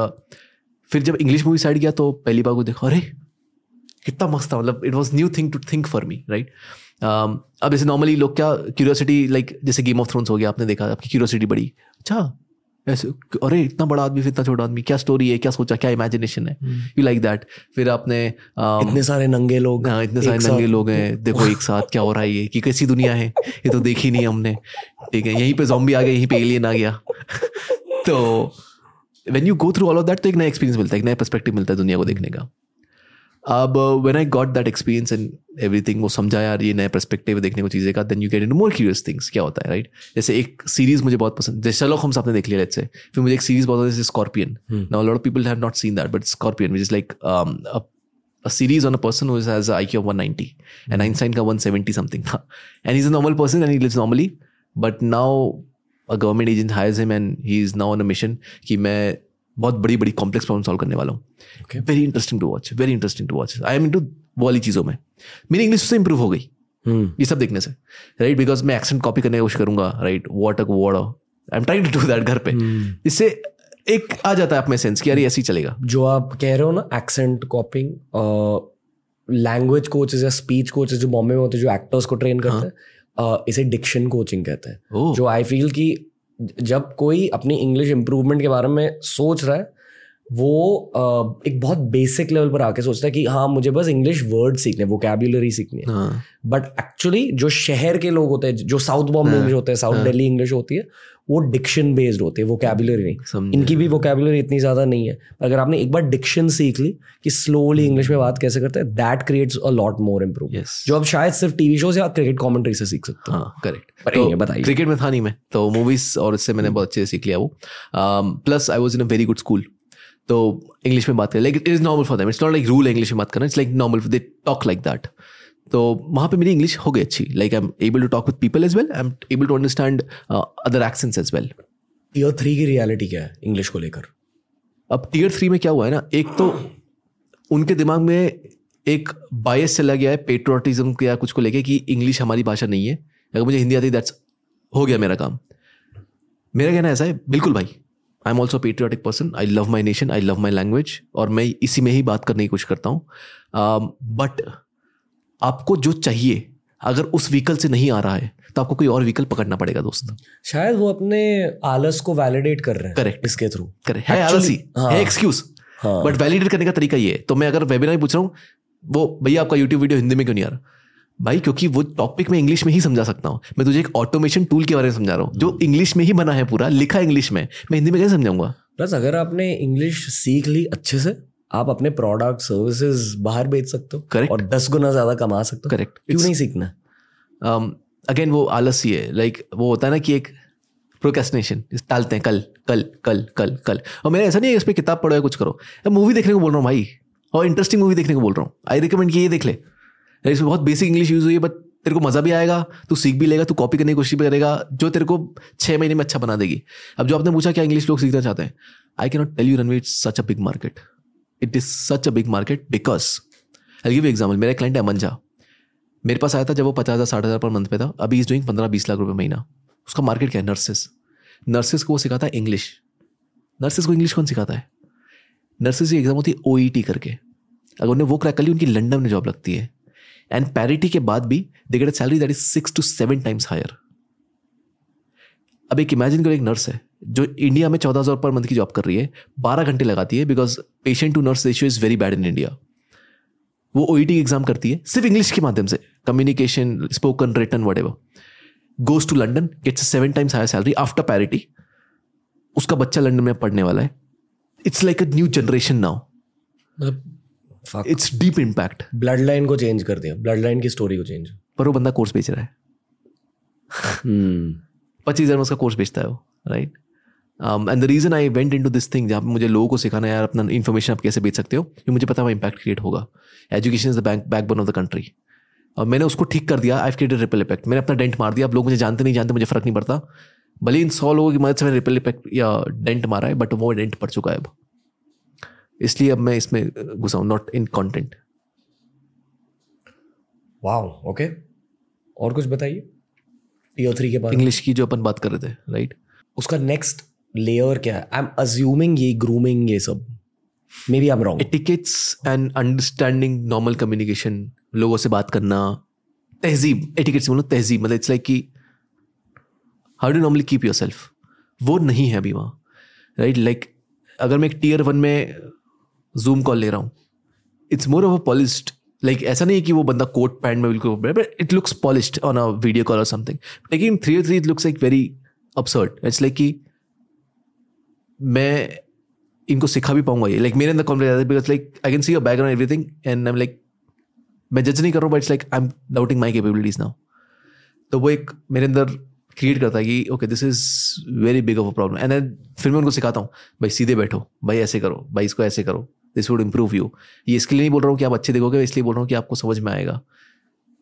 फिर जब इंग्लिश मूवी साइड गया तो पहली बार को देखा, अरे, कितना मस्त था। मतलब it was new thing to think for me right अब जैसे नॉर्मली लोग क्या क्यूरियोसिटी लाइक जैसे गेम ऑफ़ थ्रोन्स हो गया, आपने देखा, आपकी क्यूरियोसिटी बड़ी अच्छा ऐसे अरे इतना बड़ा आदमी फिर इतना छोटा आदमी क्या स्टोरी है क्या सोचा क्या इमेजिनेशन है? यू लाइक दैट फिर आपने um, इतने सारे नंगे लोग हाँ इतने सारे नंगे लोग हैं। देखो एक साथ क्या हो रहा है ये कि कैसी दुनिया है? ये तो देखी नहीं हमने। ठीक है यहीं पे जॉम्बी आ गया यहीं पे एलियन आ गया। तो when you go through all of that तो एक नया एक्सपीरियंस मिलता है एक नया परस्पेक्टिव मिलता है दुनिया को देखने का। अब when I got that experience and everything वो समझा यार ये नया पर्सपेक्टिव देखने को चीज़ें का then you get in more curious things क्या होता है राइट जैसे एक सीरीज़ मुझे बहुत पसंद जैसे शर्लॉक हम आपने देख लिया लेट्स से फिर मुझे एक सीरीज़ बहुत पसंद है Scorpion now lot of people have not seen that but Scorpion which is like a series on a person who has an IQ of 190 and Einstein का 170 something था and he's a normal person and he lives normally but now a government agent hires him and he is now on a mission कि मैं बहुत बड़ी बड़ी complex problem solve करने वाला हूँ। Very interesting to watch very interesting to watch I am into वो वाली चीज़ों में। मेरी इंग्लिश उससे इंप्रूव हो गई। हम्म ये सब देखने से। राइट बिकॉज़ मैं एक्सेंट कॉपी करने की कोशिश करूँगा। Right what a word I am trying to do that घर पे। इससे एक आ जाता है आप में सेंस कि यार ऐसे ही चलेगा। जो आप कह रहे हो ना एक्सेंट कॉपिंग लैंग्वेज कोचेज या स्पीच कोचेज जो बॉम्बे में होते हैं जो एक्टर्स को ट्रेन करते हैं। इसे डिक्शन कोचिंग कहते हैं। जो आई फील कि जब कोई अपनी इंग्लिश इम्प्रूवमेंट के बारे में सोच रहा है वो एक बहुत बेसिक लेवल पर आके सोचता है कि हाँ मुझे बस इंग्लिश वर्ड सीखने वोकेबुलरी सीखनी है। हाँ। बट एक्चुअली जो शहर के लोग होते हैं जो साउथ बॉम्बे इंग्लिश होते हैं साउथ दिल्ली इंग्लिश होती है वो डिक्शन बेस्ड होती है वोकेबुलरी नहीं। इनकी भी वोकेबुलरी इतनी ज़्यादा नहीं है। अगर आपने एक बार डिक्शन सीख ली कि स्लोली इंग्लिश में बात कैसे करते हैं that creates a lot more improve जो आप शायद सिर्फ़ टीवी शोज़ या क्रिकेट कमेंट्री से सीख सकते हो। हाँ करेक्ट पर बताइए। क्रिकेट में था नहीं मैं। तो मूवीज़ और इससे मैंने बहुत अच्छे से सीख लिया वो। Plus I was in a very good school तो इंग्लिश में बात करें। Like it is normal for them it's not like rule English में बात करना। It's like normal they talk like that तो वहाँ पे मेरी इंग्लिश हो गई अच्छी। Like I am able to talk with people as well I am able to understand other accents as well tier three की रियलिटी क्या है इंग्लिश को लेकर? अब टीयर थ्री में क्या हुआ है ना? एक तो उनके दिमाग में एक बायस चला गया है पेट्रोटिज्म या कुछ को लेके कि इंग्लिश हमारी भाषा नहीं है। अगर मुझे हिंदी आती दैट्स हो गया मेरा काम। मेरा कहना ऐसा है बिल्कुल भाई I am also patriotic person I love my nation I love my language और मैं इसी में ही बात करने की कोशिश करता हूँ। बट आपको जो चाहिए अगर उस व्हीकल से नहीं आ रहा है तो आपको कोई और व्हीकल पकड़ना पड़ेगा दोस्त। शायद वो अपने आलस को वैलिडेट कर रहे हैं Correct. इसके थ्रू करेक्ट है आलसी। हाँ। है एक्सक्यूज हाँ। बट वैलिडेट करने का तरीका ये है। तो मैं अगर वेबिनार पूछ रहा हूँ वो भैया आपका यूट्यूब वीडियो हिंदी में क्यों नहीं आ रहा? भाई क्योंकि वो टॉपिक मैं इंग्लिश में ही समझा सकता हूँ। मैं तुझे एक ऑटोमेशन टूल के बारे में समझा रहा हूँ जो इंग्लिश में ही बना है पूरा लिखा इंग्लिश में। मैं हिंदी में कैसे समझाऊँगा? प्लस अगर आपने इंग्लिश सीख ली अच्छे से आप अपने प्रोडक्ट सर्विसेज़ बाहर बेच सकते हो करेक्ट और दस गुना ज़्यादा कमा सकते हो। करेक्ट क्यों नहीं सीखना? अगेन वो आलस ही है। लाइक वो होता है ना कि एक प्रोकेस्टिनेशन टालते हैं कल कल कल कल कल। और मैंने ऐसा नहीं है इस पर किताब पढ़ो या कुछ करो। मूवी देखने को बोल रहा हूँ भाई और इंटरेस्टिंग मूवी देखने को बोल रहा हूँ। आई रिकमेंड कि ये देख ले। इसमें बहुत बेसिक इंग्लिश यूज़ हुई है बट तेरे को मज़ा भी आएगा तू सीख भी लेगा तू कॉपी करने की कोशिश भी करेगा जो तेरे को छः महीने में अच्छा बना देगी। अब जो आपने पूछा क्या इंग्लिश लोग सीखना चाहते हैं? I can not tell you Ranveer it's such a big market it is such a big market because I give example मेरा क्लाइंट है मंजा मेरे पास आया था जब वो पचास हज़ार, साठ हज़ार पर मंथ पे था। अभी इज़ डूइंग पंद्रह, बीस लाख रुपये महीना। उसका मार्केट क्या है? नर्सेस नर्सेस को वो सिखाता है इंग्लिश नर्सेस को इंग्लिश कौन सिखाता है? नर्सेस की एग्ज़ाम होती है ओ e करके। अगर उन्हें वो क्रैक कर ली, उनकी लंडन में जॉब लगती है। एंड पैरिटी के बाद भी they get a salary that is six to seven times higher अब एक इमेजिन करो, एक नर्स है। जो इंडिया में चौदह हज़ार पर मंथ की जॉब कर रही है बारह घंटे लगाती है because patient to nurse ratio is very bad in India वो ओ एग्ज़ाम e करती है सिर्फ़ इंग्लिश के माध्यम से communication spoken return whatever goes to London gets seven times higher salary after parity उसका बच्चा लंडन में पढ़ने वाला है. It's like a new generation now it's deep impact blood line को चेंज कर दिया ब्लड लाइन की स्टोरी को चेंज पर वो बंदा कोर्स बेच रहा है। Hmm. पच्चीस हज़ार में उसका कोर्स बेचता है वो right and the reason I went into this thing जहाँ पे मुझे लोगों को सिखाना यार अपना इन्फॉर्मेशन आप कैसे बेच सकते हो ये मुझे पता है इम्पैक्ट क्रिएट होगा। Education is the bank backbone of the country और मैंने उसको ठीक कर दिया आई क्रिएटेड रिपल इफ़ेक्ट मैंने अपना डेंट मार दिया। अब लोग मुझे जानते नहीं जानते मुझे फ़र्क नहीं पड़ता। भले इन सौ लोगों की मदद से मैंने रिपल इफ़ेक्ट या डेंट मारा है बट वो डेंट पड़ चुका है अब। इसलिए अब मैं इसमें घुसा हूँ not in content wow okay और कुछ बताइए? टीयर थ्री के बाद इंग्लिश की जो अपन बात कर रहे थे राइट उसका नेक्स्ट लेयर क्या? है आई एम अज्यूमिंग ये ग्रूमिंग ये सब. Maybe I am wrong etiquettes and understanding normal communication लोगों से बात करना, तहजीब एटिकेट से बोलो, तहजीब मतलब इट्स लाइक कि how do normally keep yourself वो नहीं है अभी वहाँ राइट लाइक अगर मैं एक टीयर वन में जूम कॉल ले रहा हूँ it's more of a polished like ऐसा नहीं है कि वो बंदा कोट पैंट में बिल्कुल but it looks polished on a video call और समथिंग लेकिन three three it looks like very absurd it's like कि मैं इनको सिखा भी पाऊँगा ये। लाइक मेरे अंदर confidence because like I can see your background everything and I am like मैं जज नहीं कर रहा हूँ but it's like I am doubting my capabilities now तो वो एक मेरे अंदर क्रिएट करता है कि okay this is very big of a problem and फिर मैं उनको सिखाता हूँ, भाई, सीधे बैठो, भाई, ऐसे करो, भाई, इसको ऐसे करो दिस वुड इम्प्रूव यू ये इसके लिए नहीं बोल रहा हूँ कि आप अच्छे देखोगे, इसलिए बोल रहा हूँ कि आपको समझ में आएगा।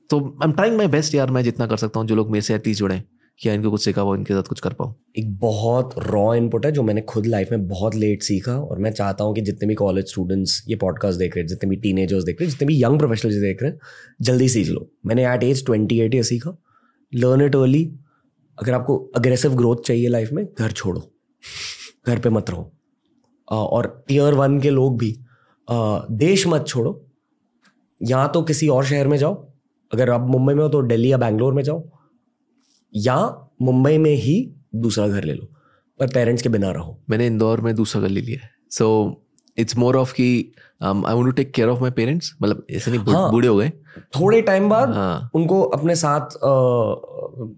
तो I am trying my best यार, मैं जितना कर सकता हूँ, जो लोग मेरे से एटलीस्ट जुड़े। क्या इनको कुछ सीखा पाओ इनके साथ कुछ कर पाऊँ? एक बहुत रॉ इनपुट है जो मैंने खुद लाइफ में बहुत लेट सीखा और मैं चाहता हूँ कि जितने भी कॉलेज स्टूडेंट्स ये पॉडकास्ट देख रहे हैं, जितने भी टीनेजर्स देख रहे हैं, जितने भी यंग प्रोफेशनल्स देख रहे हैं, जल्दी सीख लो। मैंने एट एज ट्वेंटी एट ये सीखा। लर्न इट अर्ली अगर आपको अग्रेसिव ग्रोथ चाहिए लाइफ में, घर छोड़ो। घर पे मत रहो। और टीयर वन के लोग भी देश मत छोड़ो। या तो किसी और शहर में जाओ। अगर आप मुंबई में हो तो दिल्ली या बैंगलोर में जाओ। या मुंबई में ही दूसरा घर ले लो पर पेरेंट्स के बिना रहो। मैंने इंदौर में दूसरा घर ले लिया सो इट्स मोर ऑफ़ की I want to take care of my parents मतलब ऐसे नहीं हाँ, बूढ़े हो गए। थोड़े टाइम बाद हाँ, उनको अपने साथ आ,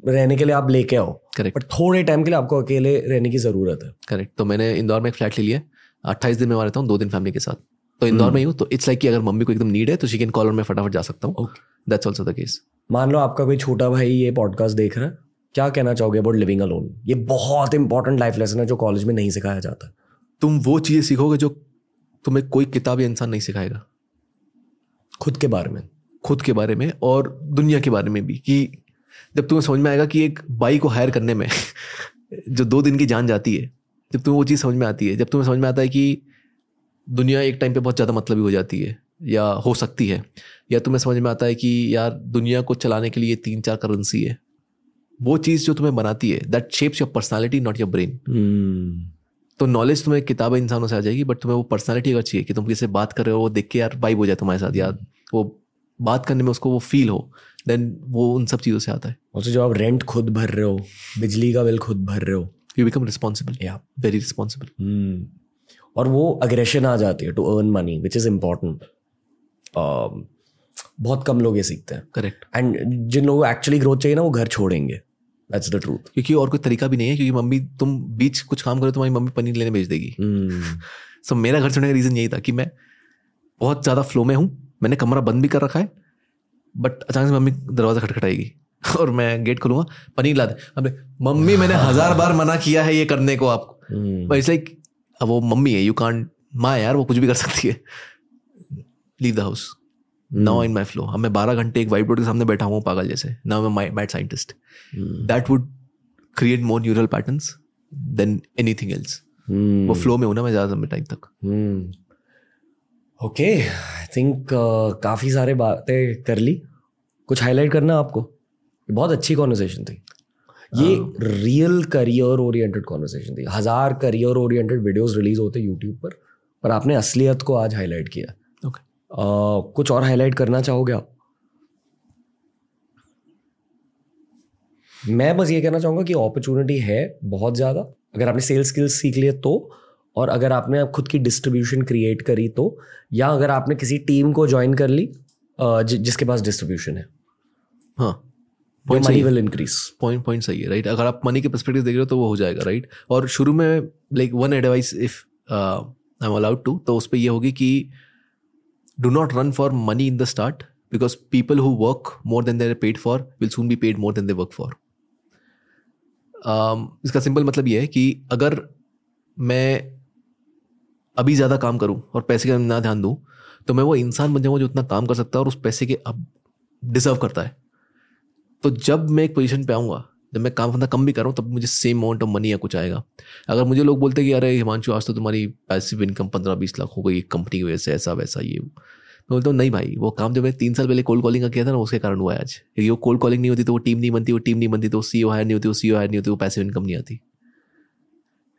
रहने के लिए आप लेके आओ। करेक्ट बट थोड़े टाइम के लिए आपको अकेले रहने की ज़रूरत है। करेक्ट तो मैंने इंदौर में एक फ्लैट ले लिया अट्ठाईस दिन में वहाँ रहता हूँ दो दिन फैमिली के साथ। तो इंदौर में ही हूँ तो इट्स लाइक कि अगर मम्मी को एकदम नीड है तो शी कैन कॉल और मैं फटाफट जा सकता हूँ। दैट्स ऑल्सो द केस मान लो आपका कोई छोटा भाई ये पॉडकास्ट देख रहा है क्या कहना चाहोगे अबाउट लिविंग अलोन ये बहुत इंपॉर्टेंट लाइफ लेसन है जो कॉलेज में नहीं सिखाया जाता। तुम वो चीज़ें सीखोगे जो तुम्हें कोई किताब या इंसान नहीं सिखाएगा। खुद के बारे में। खुद के बारे में और दुनिया के बारे में भी कि जब तुम्हें समझ में आएगा कि एक बाई को हायर करने में जो दो दिन की जान जाती है जब तुम्हें वो चीज़ समझ में आती है जब तुम्हें समझ में आता है कि दुनिया एक टाइम पे बहुत ज़्यादा मतलब हो जाती है या हो सकती है या तुम्हें समझ में आता है कि यार दुनिया को चलाने के लिए तीन चार करेंसी है वो चीज़ जो तुम्हें बनाती है that shapes your personality not your brain तो नॉलेज तुम्हें किताबें इंसानों से आ जाएगी बट तुम्हें वो पर्सनैलिटी अगर चाहिए कि तुम किसी बात कर रहे हो वो देख के यार वाइब हो जाए तुम्हारे साथ यार वो बात करने में उसको वो फील हो देन वो उन सब चीज़ों से आता है। और जो आप रेंट खुद भर रहे हो बिजली का बिल खुद भर रहे हो यू बिकम रिस्पॉन्सिबल या वेरी रिस्पॉन्सिबल और वो अग्रेशन आ जाती है to earn money which is important बहुत कम लोग ये सीखते हैं। करेक्ट एंड जिन लोगों को एक्चुअली ग्रोथ चाहिए ना वो घर छोड़ेंगे। दैट्स द ट्रूथ क्योंकि और कोई तरीका भी नहीं है क्योंकि मम्मी तुम बीच कुछ काम करो तुम्हारी मम्मी पनीर लेने भेज देगी। सो hmm. so, मेरा घर छोड़ने का रीज़न यही था कि मैं बहुत ज़्यादा फ्लो में हूँ मैंने कमरा बंद भी कर रखा है बट अचानक से मम्मी दरवाज़ा खटखटाएगी। और मैं गेट खोलूँगा पनीर ला दे। अब मम्मी मैंने हज़ार बार मना किया है ये करने को आपको। इट्स लाइक अब वो मम्मी है यू कांट माँ यार वो कुछ भी कर सकती है। Leave the house now in my flow अब मैं बारह घंटे एक वाइट बोर्ड के सामने बैठा हूँ पागल जैसे। नाउ मैं math scientist that would create more neural pattern than anything else वो फ्लो में हूँ ना मैं ज़्यादा लंबे टाइम तक। ओके आई थिंक काफ़ी सारे बातें कर ली। कुछ हाईलाइट करना आपको? बहुत अच्छी कॉन्वर्सेशन थी। ये रियल करियर ओरिएंटेड कॉन्वर्सेशन थी। हज़ार करियर ओरिएंटेड वीडियोस रिलीज़ होते यूट्यूब पर पर आपने असलियत को आज हाईलाइट किया। कुछ और हाईलाइट करना चाहोगे आप? मैं बस ये कहना चाहूँगा कि अपॉर्चुनिटी है बहुत ज़्यादा। अगर आपने सेल्स स्किल्स सीख लिए तो और अगर आपने खुद की डिस्ट्रीब्यूशन क्रिएट करी तो या अगर आपने किसी टीम को ज्वाइन कर ली जि, जिसके पास डिस्ट्रीब्यूशन है। हाँ। Money will increase point point सही है राइट अगर आप मनी के परस्पेक्टिव देख रहे हो तो वो हो जाएगा राइट और शुरू में like one advice if I am allowed to तो उस पर ये होगी कि do not run for money in the start because people who work more than they're paid for will soon be paid more than they work for इसका simple मतलब ये है कि अगर मैं अभी ज़्यादा काम करूँ और पैसे का ना ध्यान दूँ तो मैं वो इंसान बन जाऊँगा जो उतना काम कर सकता है और उस पैसे के अब डिजर्व करता है। तो जब मैं एक पोजीशन पे आऊँगा जब मैं काम करना कम भी कर रहा हूँ, तब मुझे सेम अमाउंट ऑफ़ मनी या कुछ आएगा। अगर मुझे लोग बोलते कि, अरे हिमांशु, आज तो तुम्हारी पैसिव इनकम पंद्रह बीस लाख हो गई कंपनी की वजह से ऐसा, वैसा, ये। मैं बोलता हूँ, नहीं भाई, वो काम जो मैंने तीन साल पहले कोल्ड कॉलिंग का किया था ना, उसके कारण हुआ है आज। क्योंकि वो कोल्ड कॉलिंग नहीं होती तो वो टीम नहीं बनती, वो टीम नहीं बनती तो सी ओ हायर नहीं होती, वो सी ओ हायर नहीं होती, वो पैसिव इनकम नहीं आती।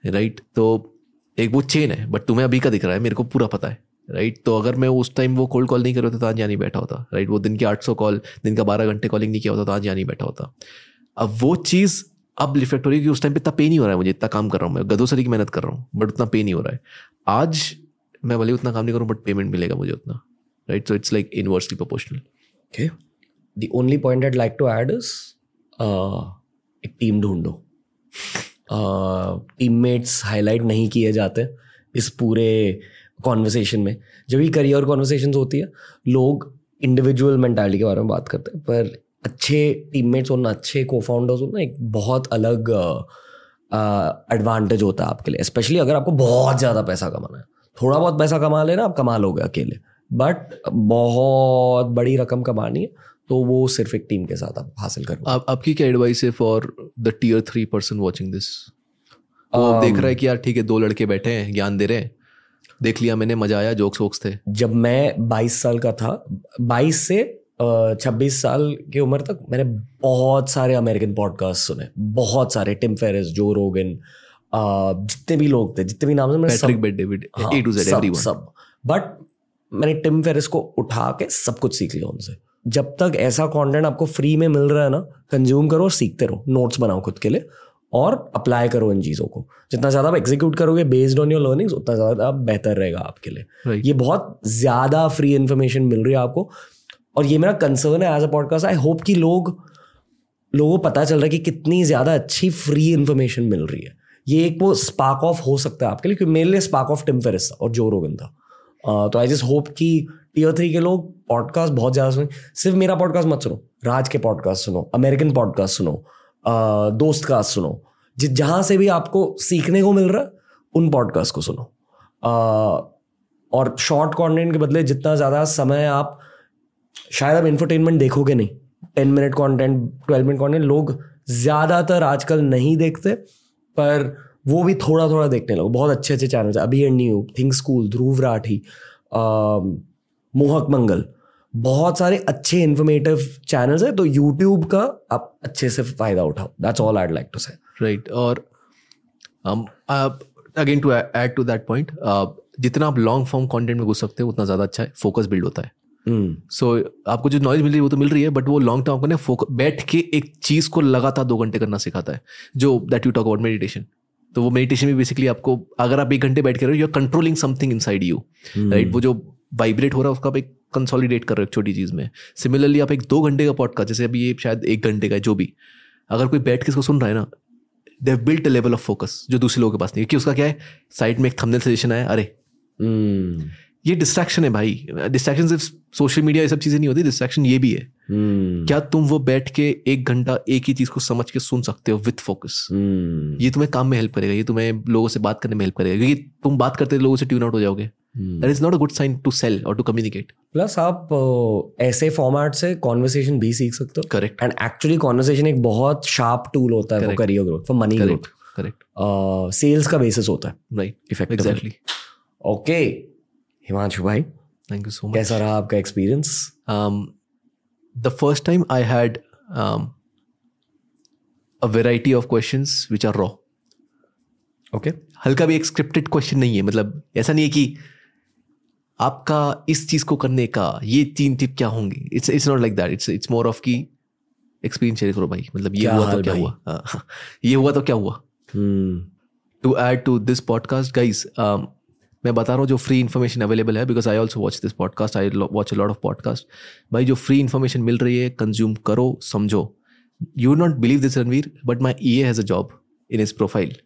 राइट तो एक वो चेन है बट तुम्हें अभी का दिख रहा है, मेरे को पूरा पता है। राइट तो अगर मैं उस टाइम वो कोल्ड कॉल नहीं कर रहा था तो आज यहाँ नहीं बैठा होता। राइट वो दिन के आठ सौ कॉल दिन का बारह घंटे कॉलिंग नहीं किया होता तो आज यहाँ नहीं बैठा होता। अब वो चीज़ अब रिफ्लेक्ट हो रही है कि उस टाइम पे इतना पे नहीं हो रहा है मुझे, इतना काम कर रहा हूँ मैं गदो सरी की मेहनत कर रहा हूँ बट उतना पे नहीं हो रहा है। आज मैं भले उतना काम नहीं करूँ बट पेमेंट मिलेगा मुझे उतना right so it's like inversely proportional okay the only point I'd like to add is एक टीम ढूंढो। टीममेट्स हाईलाइट नहीं किए जाते इस पूरे कॉन्वर्सेशन में। जब भी करियर कॉन्वर्सेशन होती है, लोग इंडिविजुअल मेंटालिटी के बारे में बात करते हैं, पर अच्छे टीममेट्स होना अच्छे को फाउंडर्स होना एक बहुत अलग एडवांटेज होता है आपके लिए स्पेशली अगर आपको बहुत ज़्यादा पैसा कमाना है। थोड़ा बहुत पैसा कमा लेना आप कमा लोगे अकेले। बट बहुत बड़ी रकम कमानी है तो वो सिर्फ़ एक टीम के साथ आप हासिल कर आप, आपकी क्या एडवाइस है for the tier three person watching this देख रहा है कि यार ठीक है दो लड़के बैठे हैं ज्ञान दे रहे हैं। देख लिया मैंने मज़ा आया जोक्स वोक्स थे। जब मैं 22 साल का था 22 से छब्बीस साल की उम्र तक मैंने बहुत सारे अमेरिकन पॉडकास्ट सुने बहुत सारे टिम फेरिस जो रोगन जितने भी लोग थे जितने भी नाम से मैंने सब David A to Z everyone सब बट मैंने टिम फेरिस को उठा के सब कुछ सीख लिया उनसे। जब तक ऐसा कंटेंट आपको फ्री में मिल रहा है ना कंज्यूम करो और सीखते रहो नोट्स बनाओ खुद के लिए और अप्लाई करो इन चीज़ों को। जितना ज़्यादा आप एग्जीक्यूट करोगे बेस्ड ऑन योर लर्निंग्स उतना ज़्यादा बेहतर रहेगा आपके लिए। Right. ये बहुत ज़्यादा फ्री इन्फॉर्मेशन मिल रही है आपको और ये मेरा कंसर्न है as a podcast I hope कि लोग लोगों को पता चल रहा है कि कितनी ज़्यादा अच्छी फ्री इन्फॉर्मेशन मिल रही है। ये एक वो स्पार्क ऑफ़ हो सकता है आपके लिए क्योंकि मेरे लिए स्पार्क ऑफ़ टिम फेरिस था और जो रोगन था। Uh, तो आई जस्ट होप कि टीयर थ्री के लोग पॉडकास्ट बहुत ज़्यादा सुने। सिर्फ़ मेरा पॉडकास्ट मत सुनो राज के पॉडकास्ट सुनो अमेरिकन पॉडकास्ट सुनो uh, दोस्त कास्ट सुनो। जिस जहाँ से भी आपको सीखने को मिल रहा है उन पॉडकास्ट को सुनो। uh, और शॉर्ट कंटेंट के बदले जितना ज़्यादा समय आप शायद आप इंफरटेनमेंट देखोगे नहीं। Ten minute content twelve minute content लोग ज़्यादातर आजकल नहीं देखते, पर वो भी थोड़ा थोड़ा देखने लगो। बहुत अच्छे अच्छे चैनल अभी and new think school Dhruv Rathee Mohak Mangal बहुत सारे अच्छे इन्फॉर्मेटिव चैनल्स है तो यूट्यूब का आप अच्छे से फ़ायदा उठाओ। That's all I like to say right और again to add to that point जितना आप लॉन्ग फॉर्म कंटेंट में घुस सकते हो, उतना ज़्यादा अच्छा है। फोकस बिल्ड होता है। सो so, आपको जो नॉलेज मिल रही है वो तो मिल रही है बट वो लॉन्ग टर्म आपको ना बैठ के एक चीज़ को लगातार दो घंटे करना सिखाता है जो that you talk about meditation तो वो मेडिटेशन में बेसिकली आपको अगर आप एक घंटे बैठ कर रहे हो you are controlling something inside you right वो जो वाइब्रेट हो रहा है उसका आप एक कंसोलिडेट कर रहे हो छोटी चीज़ में। सिमिलरली आप एक दो घंटे का पॉडकास्ट जैसे अभी ये शायद एक घंटे का है जो भी अगर कोई बैठ के इसको सुन रहा है ना they built a level of focus जो दूसरे लोगों के पास नहीं क्योंकि उसका क्या है साइड में एक थंबनेल सजेशन आया अरे। ये डिस्ट्रैक्शन है भाई। डिस्ट्रैक्शन सिर्फ़ सोशल मीडिया ये सब चीज़ें नहीं होती डिस्ट्रैक्शन ये भी है। हम्म क्या तुम वो बैठ के एक घंटा एक ही चीज़ को समझ के सुन सकते हो विथ फोकस हम्म ये तुम्हें काम में हेल्प करेगा ये तुम्हें लोगों से बात करने में हेल्प करेगा क्योंकि तुम बात करते लोगों से ट्यून आउट हो जाओगे। That is not a good sign to sell और टू कम्युनिकेट प्लस आप ऐसे फॉर्मेट से कॉन्वर्सेशन भी सीख सकते हो। करेक्ट एंड एक्चुअली कॉन्वर्सेशन एक बहुत शार्प टूल होता है career growth for money growth correct sales का बेसिस होता है। Right effectively exactly okay Himanshu भाई थैंक यू सो मच कैसा रहा आपका experience um, the first time I had um, a variety of questions which are raw. Okay हल्का भी एक स्क्रिप्टेड क्वेश्चन नहीं है मतलब ऐसा नहीं है कि आपका इस चीज़ को करने का ये तीन टिप क्या होंगी? It's it's not like that it's it's more of की एक्सपीरियंस शेयर करो भाई। मतलब ये क्या हुआ तो क्या? हुआ? ये हुआ तो क्या हुआ? To add to this podcast guys मैं बता रहा हूँ जो फ्री इन्फॉर्मेशन अवेलेबल है because I also watch this podcast I watch a lot of podcast भाई जो फ्री इन्फॉर्मेशन मिल रही है कंज्यूम करो समझो। You not believe this Ranveer but my E has a job in his profile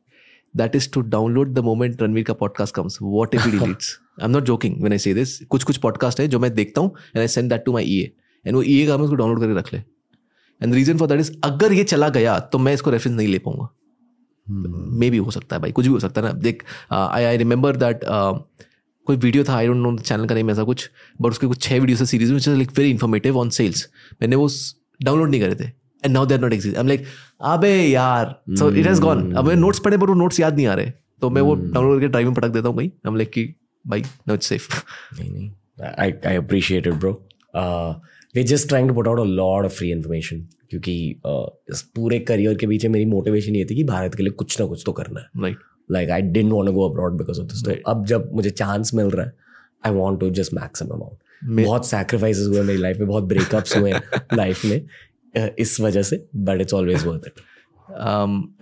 that is to download the moment Ranveer का podcast comes whatever deletes I am not joking when I say this कुछ कुछ podcast है जो मैं देखता हूँ and I send that to my E and वो E A का उसको डाउनलोड करके रख ले। And reason for that is अगर ये चला गया तो मैं इसको रेफरेंस नहीं ले पाऊँगा। मे भी हो सकता है भाई कुछ भी हो सकता है ना। देख आई आई रिमेंबर दैट कोई वीडियो था आई डोंट नो चैनल का नेम ऐसा कुछ बट उसके कुछ छह वीडियो से सीरीज़ में like very informative on sales मैंने वो डाउनलोड नहीं करे थे and now they're not exist I am like अबे यार सो इट हैज़ गॉन अब मैंने नोट्स पढ़े पर वो नोट्स याद नहीं आ रहे तो मैं वो डाउनलोड करके ड्राइव में पटक देता हूँ कहीं आई एम लाइक कि भाई नो इट्स सेफ़ नहीं नहीं। I I appreciate it bro we just trying to put out a lot of free information क्योंकि इस पूरे करियर के पीछे मेरी मोटिवेशन ये थी कि भारत के लिए कुछ ना कुछ तो करना है। Right like I don't want to go abroad because of this अब जब मुझे चांस मिल रहा है I want to just maximum amount बहुत सैक्रिफाइसेस हुए मेरी लाइफ में बहुत ब्रेकअप्स हुए लाइफ में इस वजह से but it's always worth it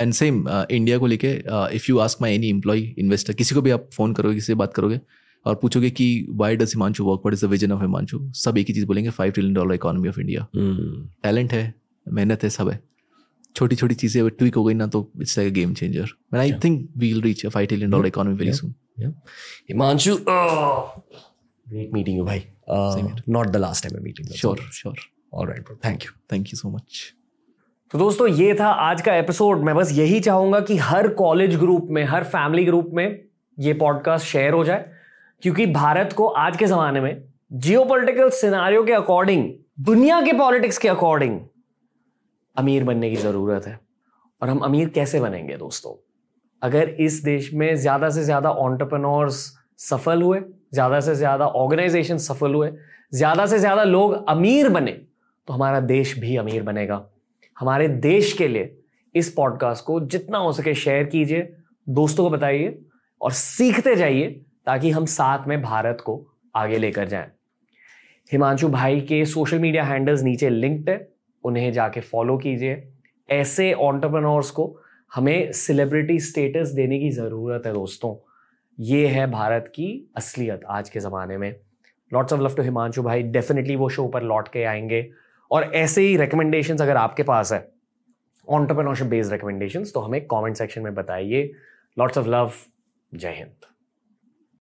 and same India को लेके if you ask my any employee investor किसी को भी आप फ़ोन करोगे किसी से बात करोगे और पूछोगे कि why does Himanshu work what is the vision of Himanshu सब एक ही चीज़ बोलेंगे five trillion dollar economy of India talent है मेहनत है सब है। छोटी छोटी चीज़ें अगर ट्विक हो गई ना तो it's like game changer and I think we will reach five trillion dollar economy very soon Himanshu great meeting you भाई not the last time meeting sure sure alright bro thank you thank you so much तो दोस्तों ये था आज का episode मैं बस यही चाहूँगा कि हर कॉलेज ग्रुप में हर फैमिली ग्रुप में ये पॉडकास्ट शेयर हो जाए। क्योंकि भारत को आज के जमाने में जियोपॉलिटिकल सिनारियो के अकॉर्डिंग दुनिया के पॉलिटिक्स के अकॉर्डिंग अमीर बनने की ज़रूरत है। और हम अमीर कैसे बनेंगे दोस्तों? अगर इस देश में ज़्यादा से ज़्यादा ऑन्टरप्रनोर्स सफल हुए, ज़्यादा से ज़्यादा ऑर्गेनाइजेशन सफल हुए, ज़्यादा से ज़्यादा लोग अमीर बने तो हमारा देश भी अमीर बनेगा। हमारे देश के लिए इस पॉडकास्ट को जितना हो सके शेयर कीजिए, दोस्तों को बताइए और सीखते जाइए ताकि हम साथ में भारत को आगे लेकर जाएँ। हिमांशु भाई के सोशल मीडिया हैंडल्स नीचे लिंक्ड है। उन्हें जाके फॉलो कीजिए। ऐसे ऑन्टरप्रनोर्स को हमें सेलिब्रिटी स्टेटस देने की ज़रूरत है दोस्तों। ये है भारत की असलियत आज के ज़माने में। Lots of love to Himanshu भाई। डेफिनेटली वो शो पर लौट के आएँगे। और ऐसे ही रिकमेंडेशंस अगर आपके पास है ऑन्टरप्रनोरशिप बेस्ड रिकमेंडेशंस तो हमें कमेंट सेक्शन में बताइए। लॉट्स ऑफ़ लव जय हिंद।